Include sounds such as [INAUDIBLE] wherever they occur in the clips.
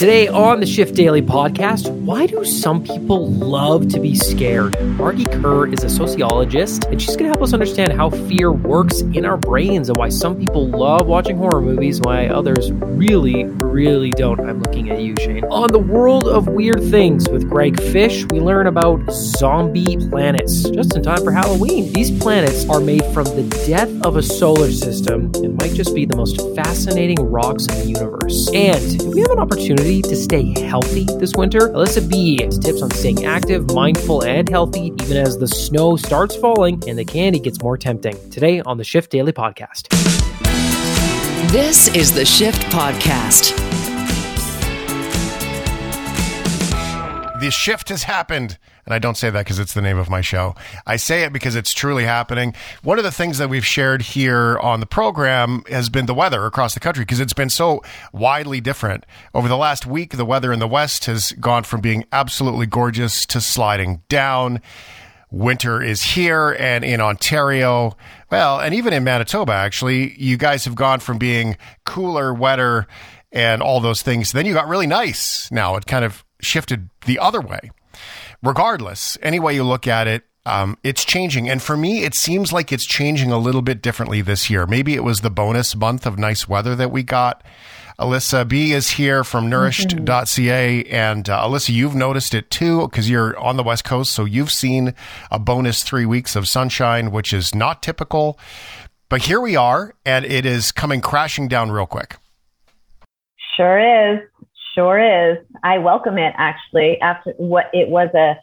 Today on the Shift Daily podcast, why do some people love to be scared? Margee Kerr is a sociologist, and she's going to help us understand how fear works in our brains and why some people love watching horror movies, why others really, really don't. I'm looking at you, Shane. On the world of weird things with Greg Fish, we learn about zombie planets just in time for Halloween. These planets are made from the death of a solar system and might just be the most fascinating rocks in the universe. And we have an opportunity? To stay healthy this winter? Alyssa B has tips on staying active, mindful, and healthy even as the snow starts falling and the candy gets more tempting. Today on the Shift Daily Podcast. This is the Shift Podcast. The shift has happened. And I don't say that because it's the name of my show. I say it because it's truly happening. One of the things that we've shared here on the program has been the weather across the country because it's been so widely different. Over the last week, the weather in the West has gone from being absolutely gorgeous to sliding down. Winter is here and in Ontario. Well, and even in Manitoba, actually, you guys have gone from being cooler, wetter, and all those things. Then you got really nice. Now it kind of shifted the other way. Regardless, any way you look at it, um, it's changing. And for me, it seems like it's changing a little bit differently this year. Maybe it was the bonus month of nice weather that we got. Alyssa B is here from nourished.ca. And uh, Alyssa, you've noticed it too because you're on the West Coast. So you've seen a bonus three weeks of sunshine, which is not typical. But here we are, and it is coming crashing down real quick. Sure is. Sure is. I welcome it actually after what it was a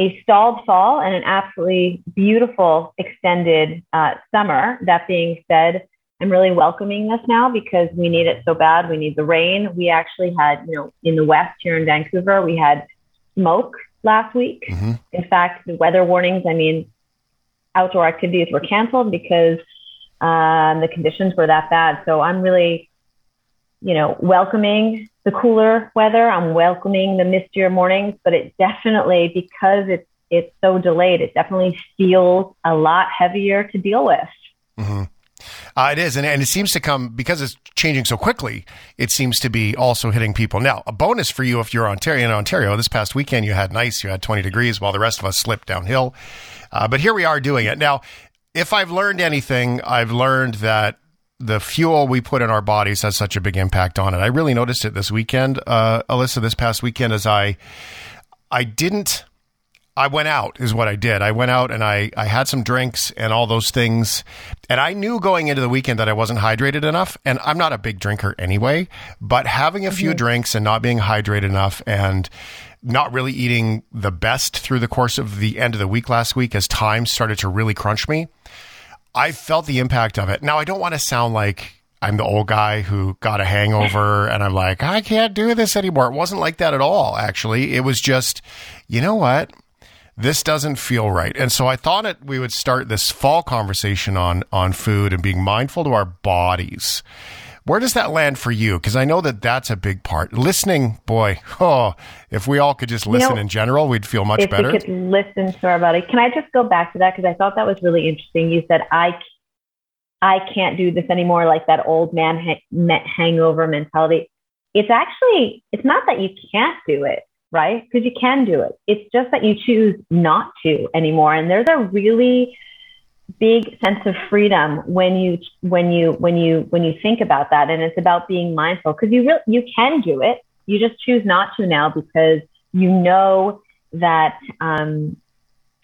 a stalled fall and an absolutely beautiful extended uh, summer. That being said, I'm really welcoming this now because we need it so bad. We need the rain. We actually had, you know, in the west here in Vancouver, we had smoke last week. Mm-hmm. In fact, the weather warnings, I mean, outdoor activities were canceled because um, the conditions were that bad. So I'm really, you know, welcoming the cooler weather. I'm welcoming the mistier mornings, but it definitely, because it's it's so delayed, it definitely feels a lot heavier to deal with. Mm-hmm. Uh, it is, and, and it seems to come because it's changing so quickly. It seems to be also hitting people now. A bonus for you if you're Ontario in Ontario. This past weekend, you had nice, you had 20 degrees, while the rest of us slipped downhill. Uh, but here we are doing it now. If I've learned anything, I've learned that the fuel we put in our bodies has such a big impact on it. I really noticed it this weekend, uh, Alyssa, this past weekend, as I, I didn't, I went out is what I did. I went out and I, I had some drinks and all those things. And I knew going into the weekend that I wasn't hydrated enough. And I'm not a big drinker anyway, but having a few mm-hmm. drinks and not being hydrated enough and, not really eating the best through the course of the end of the week last week as time started to really crunch me. I felt the impact of it. Now, I don't want to sound like I'm the old guy who got a hangover [LAUGHS] and I'm like, I can't do this anymore. It wasn't like that at all, actually. It was just, you know what? This doesn't feel right. And so I thought it, we would start this fall conversation on, on food and being mindful to our bodies. Where does that land for you? Because I know that that's a big part. Listening, boy, oh, if we all could just listen you know, in general, we'd feel much if better. If we could listen to our body. Can I just go back to that? Because I thought that was really interesting. You said, I, I can't do this anymore, like that old man ha- hangover mentality. It's actually, it's not that you can't do it, right? Because you can do it. It's just that you choose not to anymore. And there's a really, big sense of freedom when you when you when you when you think about that. And it's about being mindful because you really you can do it. You just choose not to now because you know that um,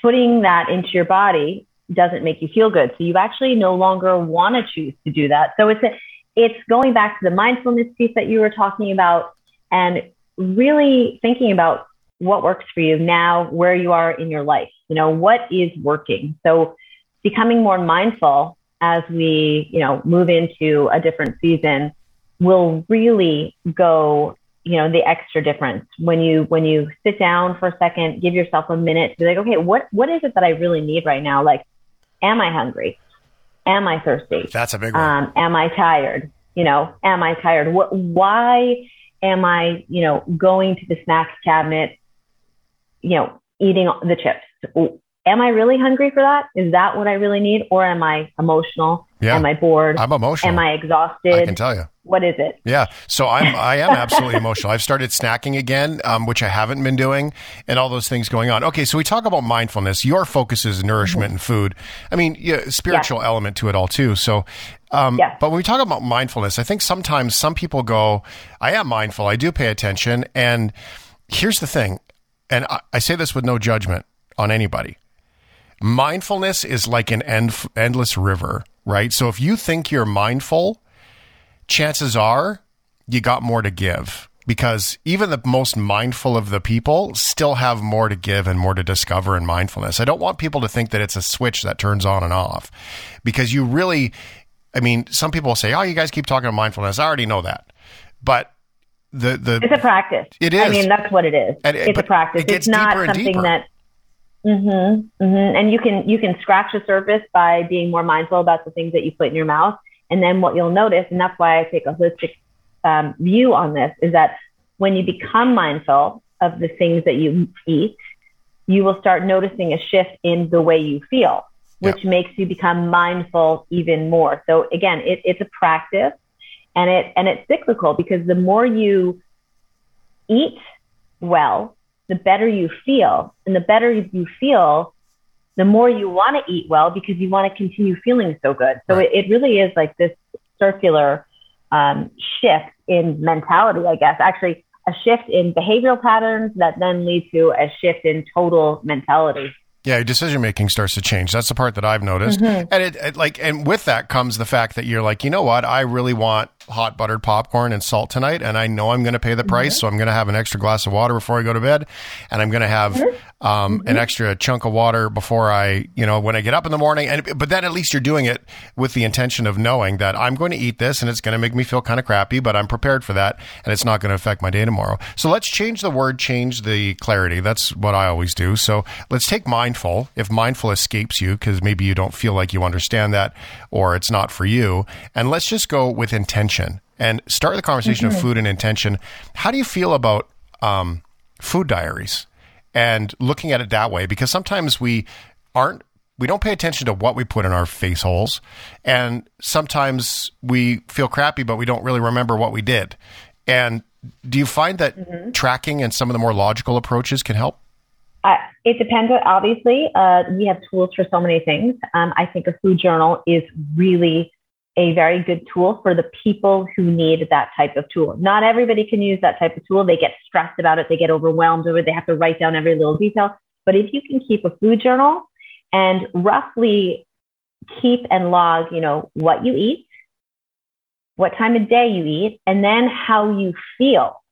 putting that into your body doesn't make you feel good. So you actually no longer want to choose to do that. So it's a, it's going back to the mindfulness piece that you were talking about and really thinking about what works for you now where you are in your life. You know what is working? So becoming more mindful as we, you know, move into a different season will really go, you know, the extra difference when you when you sit down for a second, give yourself a minute to be like, okay, what what is it that I really need right now? Like, am I hungry? Am I thirsty? That's a big one. Um, am I tired? You know, am I tired? What? Why am I, you know, going to the snack cabinet? You know, eating the chips am I really hungry for that? Is that what I really need? Or am I emotional? Yeah. Am I bored? I'm emotional. Am I exhausted? I can tell you. What is it? Yeah. So I'm, I am absolutely emotional. I've started snacking again, um, which I haven't been doing and all those things going on. Okay. So we talk about mindfulness. Your focus is nourishment Mm-hmm. and food. I mean, yeah, spiritual element to it all too. So, um, Yeah. but when we talk about mindfulness, I think sometimes some people go, I am mindful. I do pay attention. And here's the thing. And I, I say this with no judgment on anybody mindfulness is like an end, endless river, right? So if you think you're mindful, chances are you got more to give because even the most mindful of the people still have more to give and more to discover in mindfulness. I don't want people to think that it's a switch that turns on and off because you really, I mean, some people say, oh, you guys keep talking about mindfulness. I already know that. But the, the, It's a practice. It is. I mean, that's what it is. It- it's a practice. it it's not something that. Hmm hmm And you can you can scratch the surface by being more mindful about the things that you put in your mouth, and then what you'll notice, and that's why I take a holistic um, view on this, is that when you become mindful of the things that you eat, you will start noticing a shift in the way you feel, which makes you become mindful even more. So again, it, it's a practice, and it and it's cyclical because the more you eat well, the better you feel. And the better you feel, the more you want to eat well because you want to continue feeling so good. So Right. it, it really is like this circular um, shift in mentality, I guess. Actually, a shift in behavioral patterns that then lead to a shift in total mentality. Yeah, your decision making starts to change. That's the part that I've noticed. Mm-hmm. And it, it like and with that comes the fact that you're like, you know what? I really want hot buttered popcorn and salt tonight and I know I'm going to pay the price, Mm-hmm. so I'm going to have an extra glass of water before I go to bed and I'm going to have Mm-hmm. um, an extra chunk of water before I, you know, when I get up in the morning and but then at least you're doing it with the intention of knowing that I'm going to eat this and it's going to make me feel kind of crappy, but I'm prepared for that and it's not going to affect my day tomorrow. So let's change the word, change the clarity. That's what I always do. So let's take mindful. If mindful escapes you because maybe you don't feel like you understand that or it's not for you, and let's just go with intention and start the conversation of food and intention. How do you feel about um, food diaries and looking at it that way? Because sometimes we aren't we don't pay attention to what we put in our face holes and sometimes we feel crappy but we don't really remember what we did and do you find that tracking and some of the more logical approaches can help It depends. Obviously, uh, we have tools for so many things. Um, I think a food journal is really a very good tool for the people who need that type of tool. Not everybody can use that type of tool. They get stressed about it. They get overwhelmed over it. They have to write down every little detail. But if you can keep a food journal and roughly keep and log, you know, what you eat, what time of day you eat, and then how you feel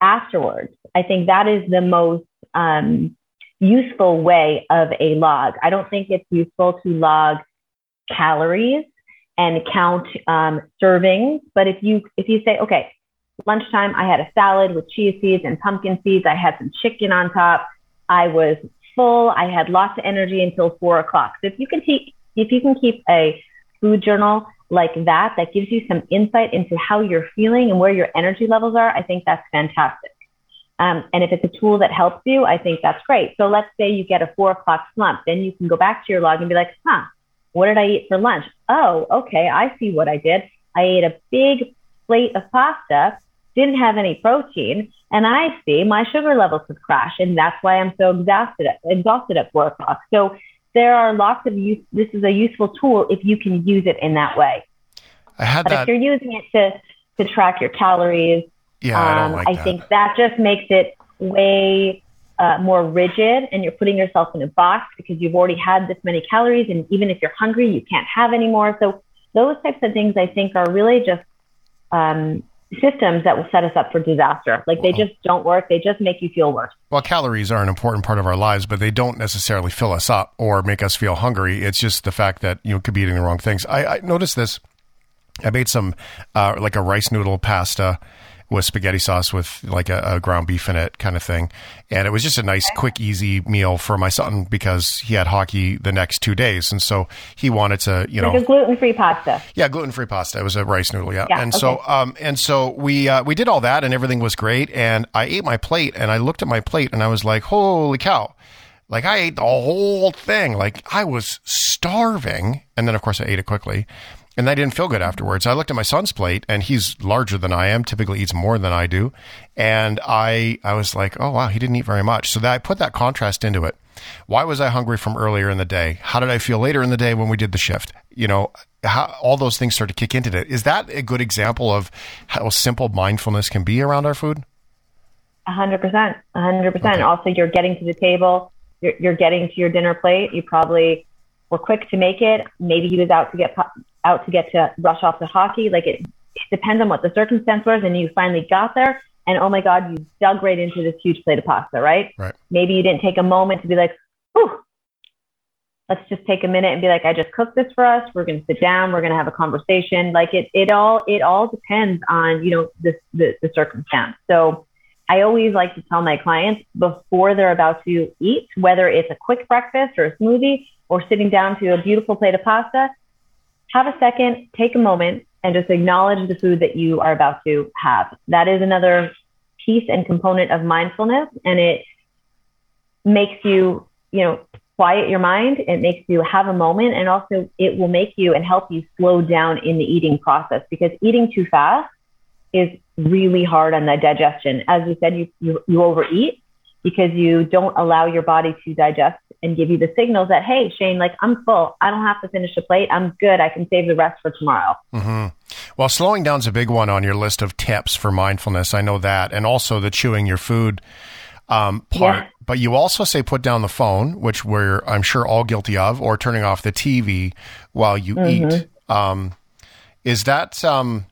afterwards, I think that is the most um, useful way of a log. I don't think it's useful to log calories and count um, servings, but if you if you say, okay, lunchtime I had a salad with chia seeds and pumpkin seeds, I had some chicken on top, I was full, I had lots of energy until four o'clock. So if you can keep if you can keep a food journal like that, that gives you some insight into how you're feeling and where your energy levels are, I think that's fantastic. Um, and if it's a tool that helps you, I think that's great. So let's say you get a four o'clock slump, then you can go back to your log and be like, huh, what did I eat for lunch? Oh, okay, I see what I did. I ate a big plate of pasta, didn't have any protein, and I see my sugar levels have crashed, and that's why I'm so exhausted at, exhausted at four o'clock. So there are lots of use. This is a useful tool if you can use it in that way. i had But that if you're using it to to track your calories, yeah i um, don't like I that think that just makes it way uh, more rigid, and you're putting yourself in a box because you've already had this many calories, and even if you're hungry, you can't have any more. So those types of things, I think, are really just um, systems that will set us up for disaster. Like they just don't work; they just make you feel worse. Well, calories are an important part of our lives, but they don't necessarily fill us up or make us feel hungry. It's just the fact that you could be eating the wrong things. I, I noticed this. I made some uh, like a rice noodle pasta with spaghetti sauce with like a, a ground beef in it, kind of thing, and it was just a nice, quick, easy meal for my son because he had hockey the next two days, and so he wanted to, you know, Like a gluten-free pasta. yeah, gluten free pasta. It was a rice noodle. Yeah, Yeah, and so um and so we uh, we did all that and everything was great. And I ate my plate and I looked at my plate and I was like, holy cow, Like I ate the whole thing. Like I was starving. And then of course I ate it quickly. And I didn't feel good afterwards. I looked at my son's plate and he's larger than I am, typically eats more than I do. And I I was like, oh wow, he didn't eat very much. So that I put that contrast into it. Why was I hungry from earlier in the day? How did I feel later in the day when we did the shift? You know, how all those things start to kick into it. Is that a good example of how simple mindfulness can be around our food? A hundred percent, a hundred percent. Also, you're getting to the table, you're, you're getting to your dinner plate. You probably were quick to make it. Maybe he was out to get out to get to rush off to hockey. Like it, it depends on what the circumstance was, and you finally got there. And oh my God, you dug right into this huge plate of pasta, right? Right. Maybe you didn't take a moment to be like, "Whew, let's just take a minute and be like, I just cooked this for us. We're going to sit down. We're going to have a conversation. Like it, it all, it all depends on, you know, the, the circumstance. So I always like to tell my clients before they're about to eat, whether it's a quick breakfast or a smoothie or sitting down to a beautiful plate of pasta, have a second, take a moment and just acknowledge the food that you are about to have. That is another piece and component of mindfulness and it makes you, you know, quiet your mind. It makes you have a moment and also it will make you and help you slow down in the eating process because eating too fast is really hard on the digestion. As we said, you, you, you overeat because you don't allow your body to digest and give you the signals that, hey, Shane, like I'm full. I don't have to finish the plate. I'm good. I can save the rest for tomorrow. Mm-hmm. Well, slowing down's a big one on your list of tips for mindfulness. I know that. And also the chewing your food um, part. Yeah. But you also say put down the phone, which we're, I'm sure, all guilty of, or turning off the TV while you mm-hmm. eat. Um, is that um,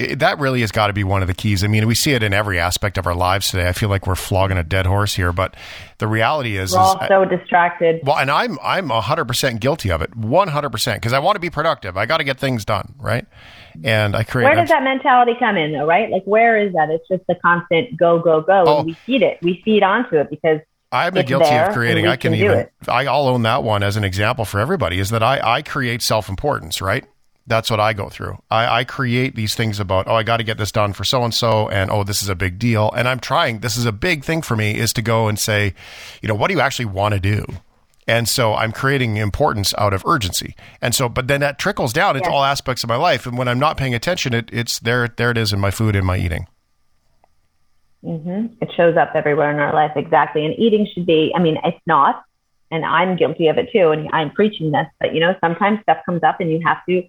it, that really has got to be one of the keys. I mean, we see it in every aspect of our lives today. I feel like we're flogging a dead horse here, but the reality is, we're all is, so distracted. Well, and I'm I'm 100 percent guilty of it, 100 percent, because I want to be productive. I got to get things done, right? And I create. Where does that mentality come in, though? Right? Like, where is that? It's just the constant go, go, go, oh, and we feed it. We feed onto it because I'm guilty of creating. I can, can even. I'll own that one as an example for everybody. Is that I I create self importance, right? That's what I go through. I, I create these things about, oh, I got to get this done for so and so, and oh, this is a big deal. And I'm trying, this is a big thing for me, is to go and say, you know, what do you actually want to do? And so I'm creating importance out of urgency. And so, but then that trickles down into all aspects of my life. And when I'm not paying attention, it, it's there, there it is in my food and my eating. Mm-hmm. It shows up everywhere in our life. Exactly. And eating should be, I mean, it's not, and I'm guilty of it too. And I'm preaching this, but you know, sometimes stuff comes up and you have to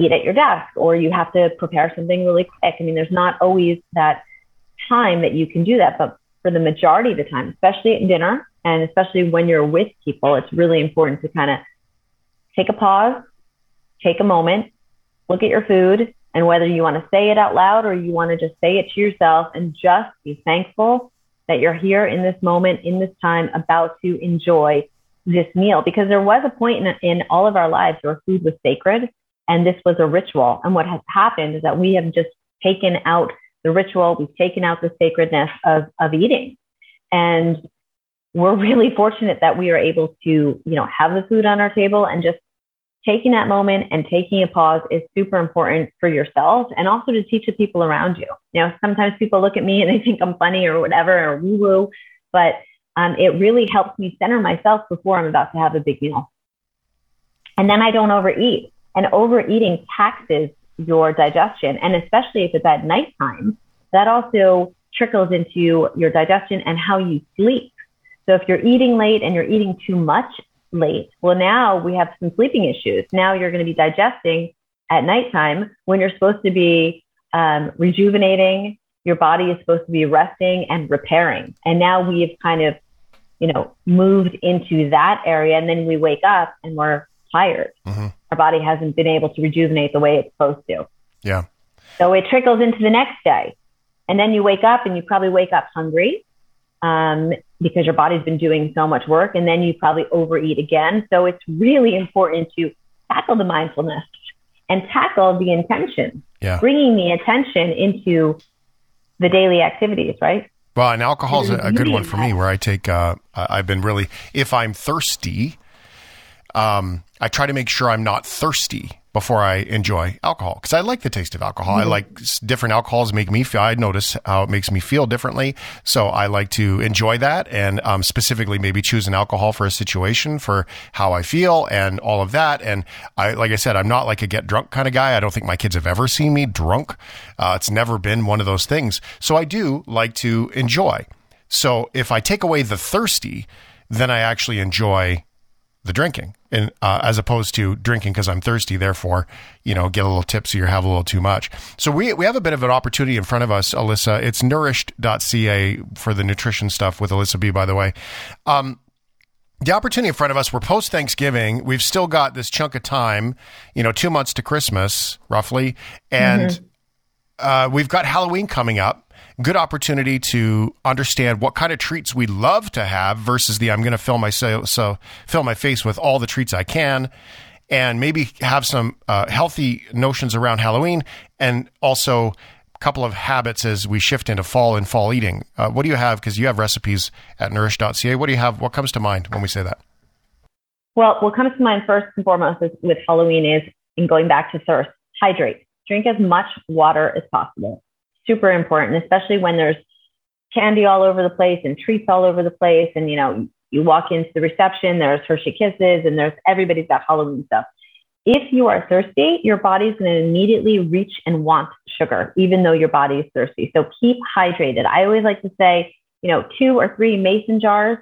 eat at your desk or you have to prepare something really quick. I mean, there's not always that time that you can do that, but for the majority of the time, especially at dinner and especially when you're with people, it's really important to kind of take a pause, take a moment, look at your food, and whether you want to say it out loud or you want to just say it to yourself and just be thankful that you're here in this moment, in this time, about to enjoy this meal. Because there was a point in, in all of our lives where food was sacred and this was a ritual. And what has happened is that we have just taken out the ritual, we've taken out the sacredness of, of eating. And we're really fortunate that we are able to, you know, have the food on our table and just taking that moment and taking a pause is super important for yourself and also to teach the people around you. You know, sometimes people look at me and they think I'm funny or whatever or woo woo, but um, it really helps me center myself before I'm about to have a big meal. And then I don't overeat. And overeating taxes your digestion. And especially if it's at nighttime, that also trickles into your digestion and how you sleep. So if you're eating late and you're eating too much late, well, now we have some sleeping issues. Now you're going to be digesting at nighttime when you're supposed to be um, rejuvenating. Your body is supposed to be resting and repairing. And now we've kind of, you know, moved into that area. And then we wake up and we're tired. Mm-hmm. Our body hasn't been able to rejuvenate the way it's supposed to. Yeah. So it trickles into the next day. And then you wake up and you probably wake up hungry um, because your body's been doing so much work. And then you probably overeat again. So it's really important to tackle the mindfulness and tackle the intention, yeah. bringing the attention into the daily activities, right? Well, and alcohol is a, a good one for me where I take, uh, I've been really, if I'm thirsty, um, I try to make sure I'm not thirsty before I enjoy alcohol because I like the taste of alcohol. Mm-hmm. I like different alcohols make me feel. I notice how it makes me feel differently, so I like to enjoy that and um, specifically maybe choose an alcohol for a situation for how I feel and all of that. And I, like I said, I'm not like a get drunk kind of guy. I don't think my kids have ever seen me drunk. Uh, it's never been one of those things. So I do like to enjoy. So if I take away the thirsty, then I actually enjoy the drinking and uh, as opposed to drinking because I'm thirsty, therefore, you know, get a little tipsy or have a little too much. So we we have a bit of an opportunity in front of us, Alyssa. It's nourished.ca for the nutrition stuff with Alyssa B, by the way. Um, the opportunity in front of us, we're post Thanksgiving. We've still got this chunk of time, you know, two months to Christmas, roughly. And mm-hmm. uh, we've got Halloween coming up good opportunity to understand what kind of treats we love to have versus the I'm going to fill my so, fill my face with all the treats I can, and maybe have some uh, healthy notions around Halloween, and also a couple of habits as we shift into fall and fall eating. Uh, what do you have? Because you have recipes at nourish.ca. What do you have? What comes to mind when we say that? Well, what comes to mind first and foremost is, with Halloween is in going back to thirst, hydrate. Drink as much water as possible super important, especially when there's candy all over the place and treats all over the place. And, you know, you walk into the reception, there's Hershey Kisses and there's everybody's got Halloween stuff. If you are thirsty, your body's going to immediately reach and want sugar, even though your body is thirsty. So keep hydrated. I always like to say, you know, two or three mason jars,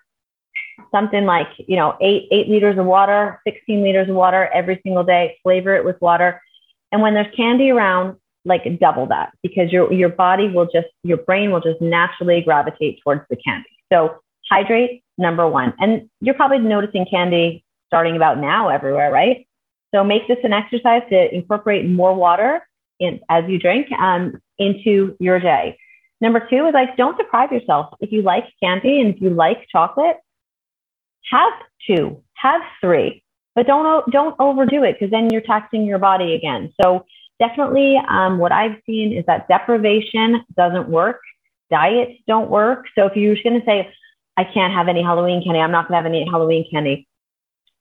something like, you know, eight, eight liters of water, 16 liters of water every single day, flavor it with water. And when there's candy around, like double that because your your body will just your brain will just naturally gravitate towards the candy. So hydrate number one, and you're probably noticing candy starting about now everywhere, right? So make this an exercise to incorporate more water in as you drink um, into your day. Number two is like don't deprive yourself. If you like candy and if you like chocolate, have two, have three, but don't don't overdo it because then you're taxing your body again. So definitely um, what I've seen is that deprivation doesn't work. Diets don't work. So if you're just going to say, I can't have any Halloween candy, I'm not going to have any Halloween candy.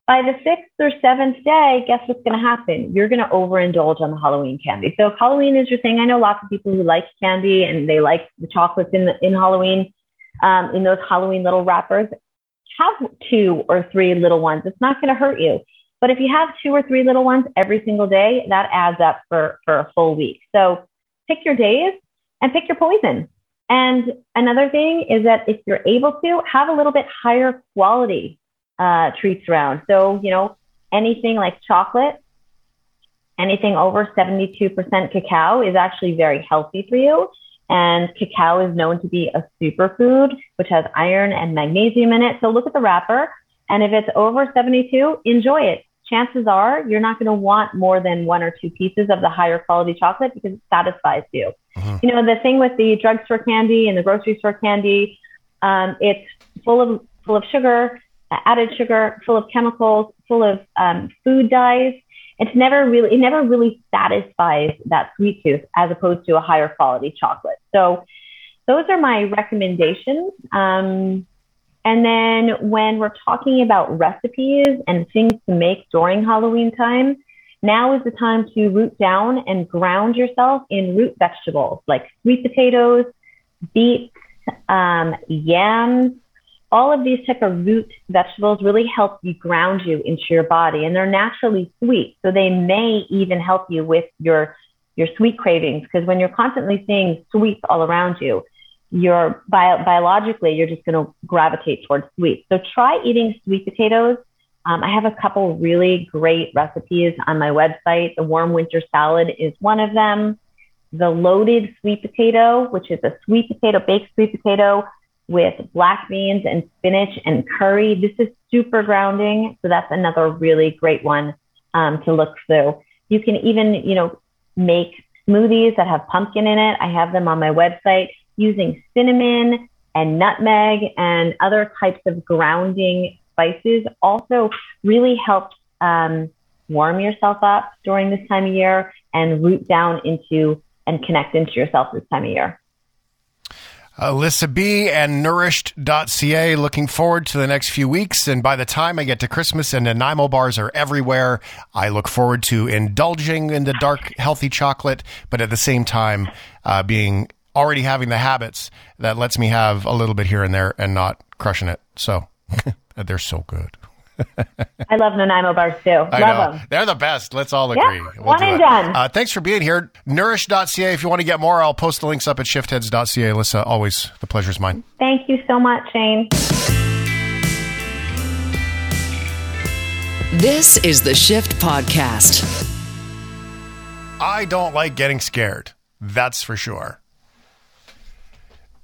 By the sixth or seventh day, guess what's going to happen? You're going to overindulge on the Halloween candy. So if Halloween is your thing, I know lots of people who like candy and they like the chocolates in the, in Halloween, um, in those Halloween little wrappers. Have two or three little ones. It's not going to hurt you. But if you have two or three little ones every single day, that adds up for, for a full week. So pick your days and pick your poison. And another thing is that if you're able to, have a little bit higher quality uh, treats around. So, you know, anything like chocolate, anything over 72% cacao is actually very healthy for you. And cacao is known to be a superfood, which has iron and magnesium in it. So look at the wrapper. And if it's over 72, enjoy it chances are you're not going to want more than one or two pieces of the higher quality chocolate because it satisfies you. Uh-huh. You know, the thing with the drugstore candy and the grocery store candy, um, it's full of full of sugar, added sugar, full of chemicals, full of um, food dyes. It's never really it never really satisfies that sweet tooth as opposed to a higher quality chocolate. So those are my recommendations. Um, and then when we're talking about recipes and things to make during Halloween time, now is the time to root down and ground yourself in root vegetables like sweet potatoes, beets, um, yams. All of these type of root vegetables really help you ground you into your body, and they're naturally sweet, so they may even help you with your your sweet cravings. Because when you're constantly seeing sweets all around you, you're bio- biologically you're just going to gravitate towards sweet. So try eating sweet potatoes. Um, I have a couple really great recipes on my website. The warm winter salad is one of them. The loaded sweet potato, which is a sweet potato, baked sweet potato with black beans and spinach and curry. This is super grounding. So that's another really great one um, to look through. You can even, you know, make smoothies that have pumpkin in it. I have them on my website using cinnamon and nutmeg and other types of grounding spices also really helps um, warm yourself up during this time of year and root down into and connect into yourself this time of year. Alyssa B and nourished.ca. Looking forward to the next few weeks. And by the time I get to Christmas and Nanaimo bars are everywhere, I look forward to indulging in the dark, healthy chocolate, but at the same time, uh, being already having the habits that lets me have a little bit here and there and not crushing it. So [LAUGHS] they're so good. I love Nanaimo bars too. I love know. them. They're the best. Let's all agree. Yeah, one do and it. done. Uh, thanks for being here. Nourish.ca. If you want to get more, I'll post the links up at shiftheads.ca. Alyssa, always the pleasure is mine. Thank you so much, Shane. This is the Shift Podcast. I don't like getting scared. That's for sure.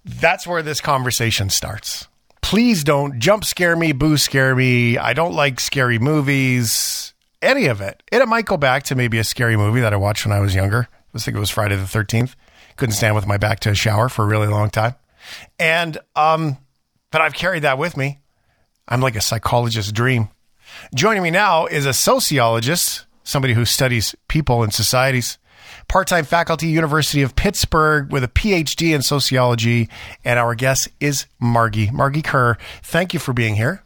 That's where this conversation starts. Please don't jump scare me, boo scare me. I don't like scary movies, any of it. And it might go back to maybe a scary movie that I watched when I was younger. I think it was Friday the 13th. Couldn't stand with my back to a shower for a really long time. And, um, but I've carried that with me. I'm like a psychologist's dream. Joining me now is a sociologist, somebody who studies people and societies, part time faculty, University of Pittsburgh, with a PhD in sociology. And our guest is Margee, Margee Kerr. Thank you for being here.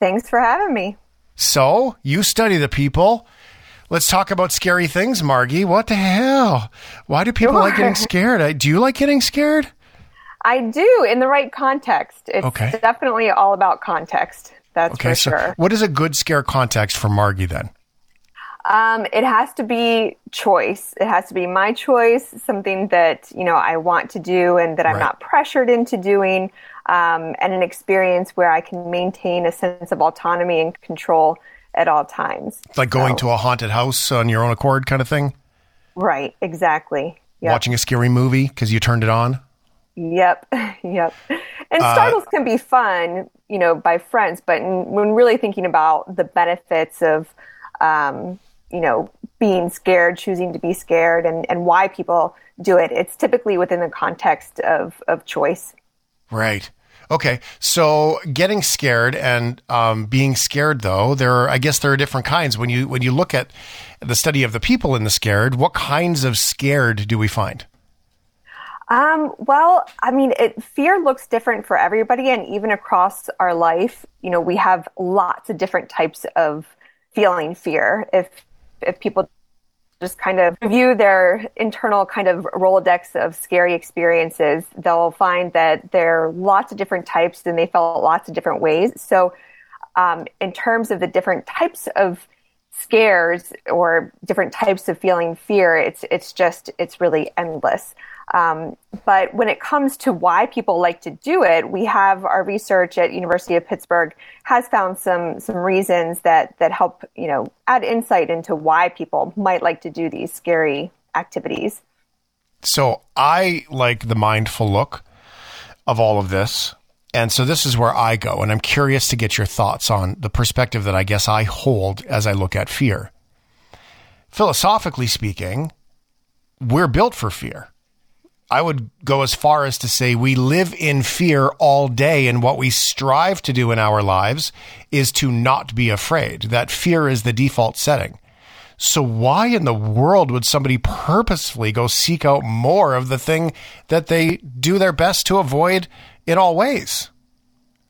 Thanks for having me. So, you study the people. Let's talk about scary things, Margee. What the hell? Why do people like getting [LAUGHS] scared? Do you like getting scared? I do in the right context. It's Okay. definitely all about context. That's Okay, for so sure. what is a good scare context for Margee then? Um, it has to be choice. It has to be my choice, something that you know I want to do and that I'm Right. not pressured into doing, um, and an experience where I can maintain a sense of autonomy and control at all times. It's Like going So- to a haunted house on your own accord kind of thing? Right. Exactly. Yep. Watching a scary movie because you turned it on? Yep, [LAUGHS] yep. And Uh, startles can be fun, you know, by friends, but n- when really thinking about the benefits of, um, you know, being scared, choosing to be scared, and, and why people do it, it's typically within the context of, of choice. Right. Okay. So getting scared and um, being scared, though, there are, I guess there are different kinds. When you when you look at the study of the people in the scared, what kinds of scared do we find? Um, well, I mean, it, fear looks different for everybody, and even across our life, you know, we have lots of different types of feeling fear. If if people just kind of review their internal kind of rolodex of scary experiences, they'll find that there are lots of different types, and they felt lots of different ways. So, um, in terms of the different types of scares or different types of feeling fear, it's it's just it's really endless. Um, but when it comes to why people like to do it, we have our research at University of Pittsburgh has found some some reasons that that help you know add insight into why people might like to do these scary activities. So I like the mindful look of all of this. And so this is where I go. And I'm curious to get your thoughts on the perspective that I guess I hold as I look at fear. Philosophically speaking, we're built for fear. I would go as far as to say we live in fear all day, and what we strive to do in our lives is to not be afraid. That fear is the default setting. So, why in the world would somebody purposefully go seek out more of the thing that they do their best to avoid in all ways?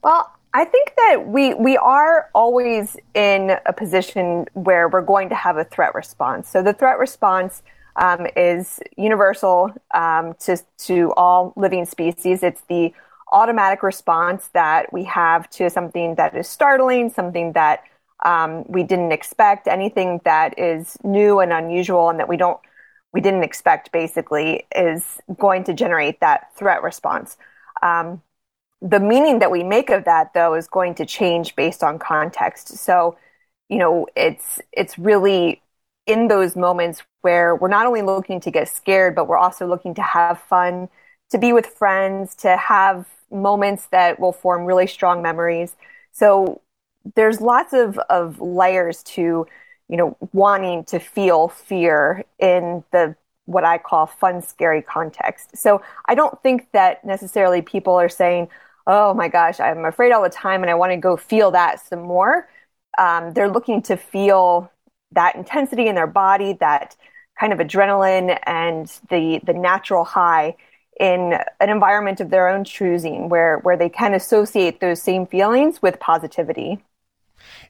Well, I think that we we are always in a position where we're going to have a threat response. So the threat response um, is universal um, to to all living species. It's the automatic response that we have to something that is startling, something that um, we didn't expect, anything that is new and unusual, and that we don't we didn't expect. Basically, is going to generate that threat response. Um, the meaning that we make of that though is going to change based on context so you know it's it's really in those moments where we're not only looking to get scared but we're also looking to have fun to be with friends to have moments that will form really strong memories so there's lots of of layers to you know wanting to feel fear in the what I call fun, scary context. So I don't think that necessarily people are saying, oh my gosh, I'm afraid all the time and I want to go feel that some more. Um, they're looking to feel that intensity in their body, that kind of adrenaline and the, the natural high in an environment of their own choosing where, where they can associate those same feelings with positivity.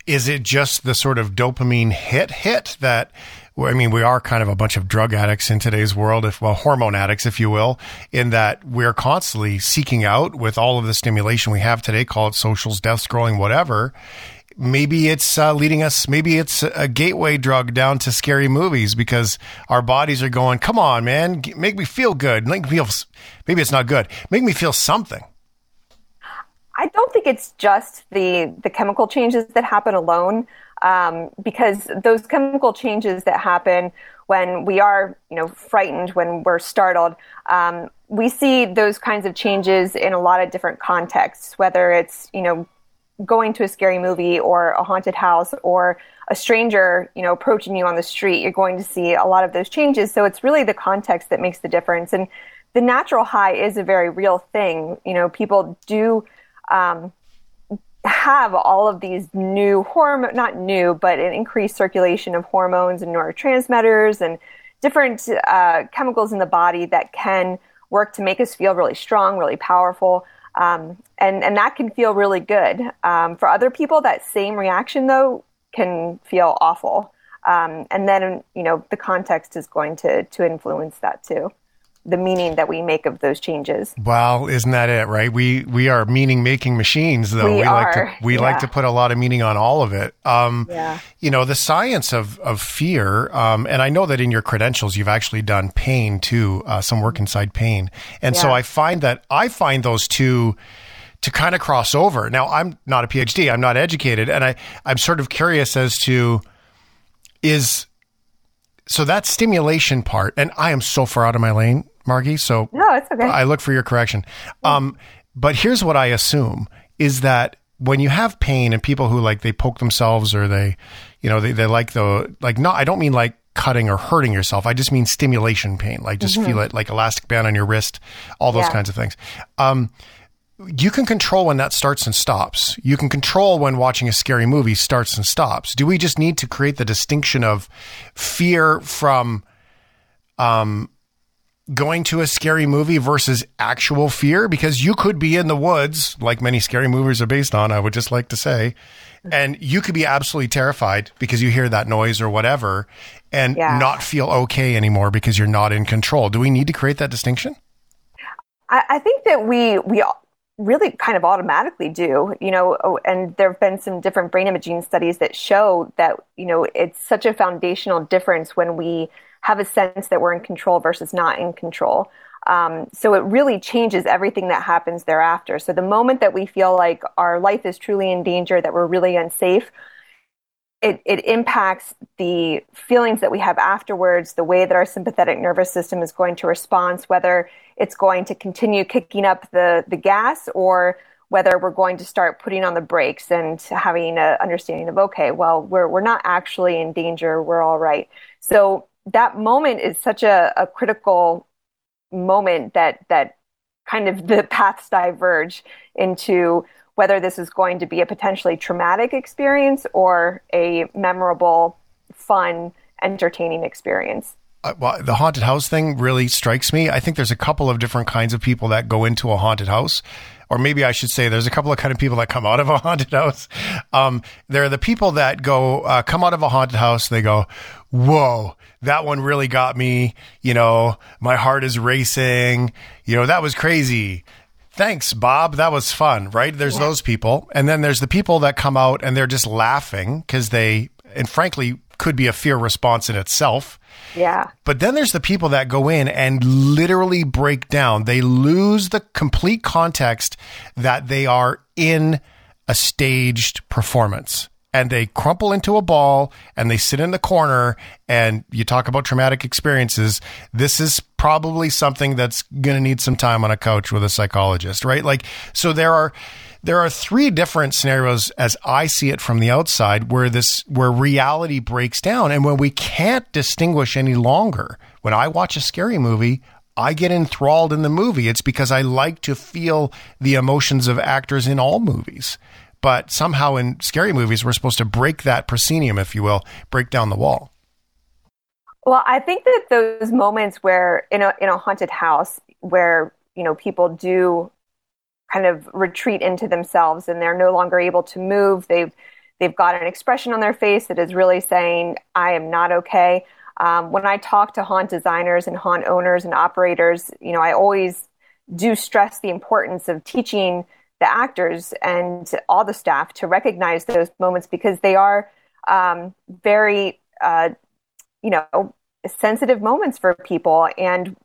Is it just the sort of dopamine hit hit that I mean, we are kind of a bunch of drug addicts in today's world, if well, hormone addicts, if you will, in that we're constantly seeking out with all of the stimulation we have today, call it socials, death scrolling, whatever. Maybe it's uh, leading us, maybe it's a gateway drug down to scary movies because our bodies are going, come on, man, make me feel good. Make me feel, maybe it's not good. Make me feel something. I don't think it's just the the chemical changes that happen alone um, because those chemical changes that happen when we are, you know, frightened, when we're startled, um, we see those kinds of changes in a lot of different contexts, whether it's, you know, going to a scary movie or a haunted house or a stranger, you know, approaching you on the street, you're going to see a lot of those changes. So it's really the context that makes the difference. And the natural high is a very real thing. You know, people do um, have all of these new hormone, not new, but an increased circulation of hormones and neurotransmitters and different uh, chemicals in the body that can work to make us feel really strong, really powerful. Um, and, and that can feel really good. Um, for other people, that same reaction, though, can feel awful. Um, and then, you know, the context is going to, to influence that too the meaning that we make of those changes. Well, isn't that it, right? We we are meaning making machines, though. We, we like to we yeah. like to put a lot of meaning on all of it. Um, yeah. You know, the science of of fear, um, and I know that in your credentials you've actually done pain too, uh, some work inside pain, and yeah. so I find that I find those two to kind of cross over. Now, I'm not a PhD, I'm not educated, and I I'm sort of curious as to is so that stimulation part, and I am so far out of my lane Margee. So no, it's okay. I look for your correction. Um, but here's what I assume is that when you have pain and people who like they poke themselves or they, you know, they, they like the like not. I don't mean like cutting or hurting yourself. I just mean stimulation pain. Like just mm-hmm. feel it like elastic band on your wrist, all those yeah. kinds of things. Um, you can control when that starts and stops. You can control when watching a scary movie starts and stops. Do we just need to create the distinction of fear from um, going to a scary movie versus actual fear because you could be in the woods, like many scary movies are based on, I would just like to say, and you could be absolutely terrified because you hear that noise or whatever and yeah. not feel okay anymore because you're not in control. Do we need to create that distinction? I, I think that we, we really kind of automatically do, you know, oh, and there have been some different brain imaging studies that show that, you know, it's such a foundational difference when we have a sense that we're in control versus not in control. Um, so it really changes everything that happens thereafter. So the moment that we feel like our life is truly in danger, that we're really unsafe, it, it impacts the feelings that we have afterwards, the way that our sympathetic nervous system is going to respond, whether it's going to continue kicking up the, the gas or whether we're going to start putting on the brakes and having an understanding of, okay, well, we're, we're not actually in danger. We're all right. So that moment is such a, a critical moment that that kind of the [LAUGHS] paths diverge into whether this is going to be a potentially traumatic experience or a memorable, fun, entertaining experience. Uh, well, the haunted house thing really strikes me. I think there's a couple of different kinds of people that go into a haunted house or maybe I should say there's a couple of kind of people that come out of a [LAUGHS] haunted house. Um, there are the people that go, uh, come out of a haunted house. They go, whoa, that one really got me. You know, my heart is racing. You know, that was crazy. Thanks, Bob. That was fun, right? There's yeah. those people. And then there's the people that come out and they're just laughing because they, and frankly, could be a fear response in itself. Yeah. But then there's the people that go in and literally break down. They lose the complete context that they are in a staged performance and they crumple into a ball and they sit in the corner and you talk about traumatic experiences this is probably something that's going to need some time on a couch with a psychologist right like so there are there are three different scenarios as I see it from the outside where this where reality breaks down and when we can't distinguish any longer. When I watch a scary movie, I get enthralled in the movie. It's because I like to feel the emotions of actors in all movies. But somehow in scary movies, we're supposed to break that proscenium, if you will, break down the wall. Well, I think that those moments where in a in a haunted house where you know, people do kind of retreat into themselves and they're no longer able to move. They've they've got an expression on their face that is really saying, "I am not okay." Um, when I talk to haunt designers and haunt owners and operators, you know, I always do stress the importance of teaching the actors and all the staff to recognize those moments because they are um, very, uh, you know, sensitive moments for people and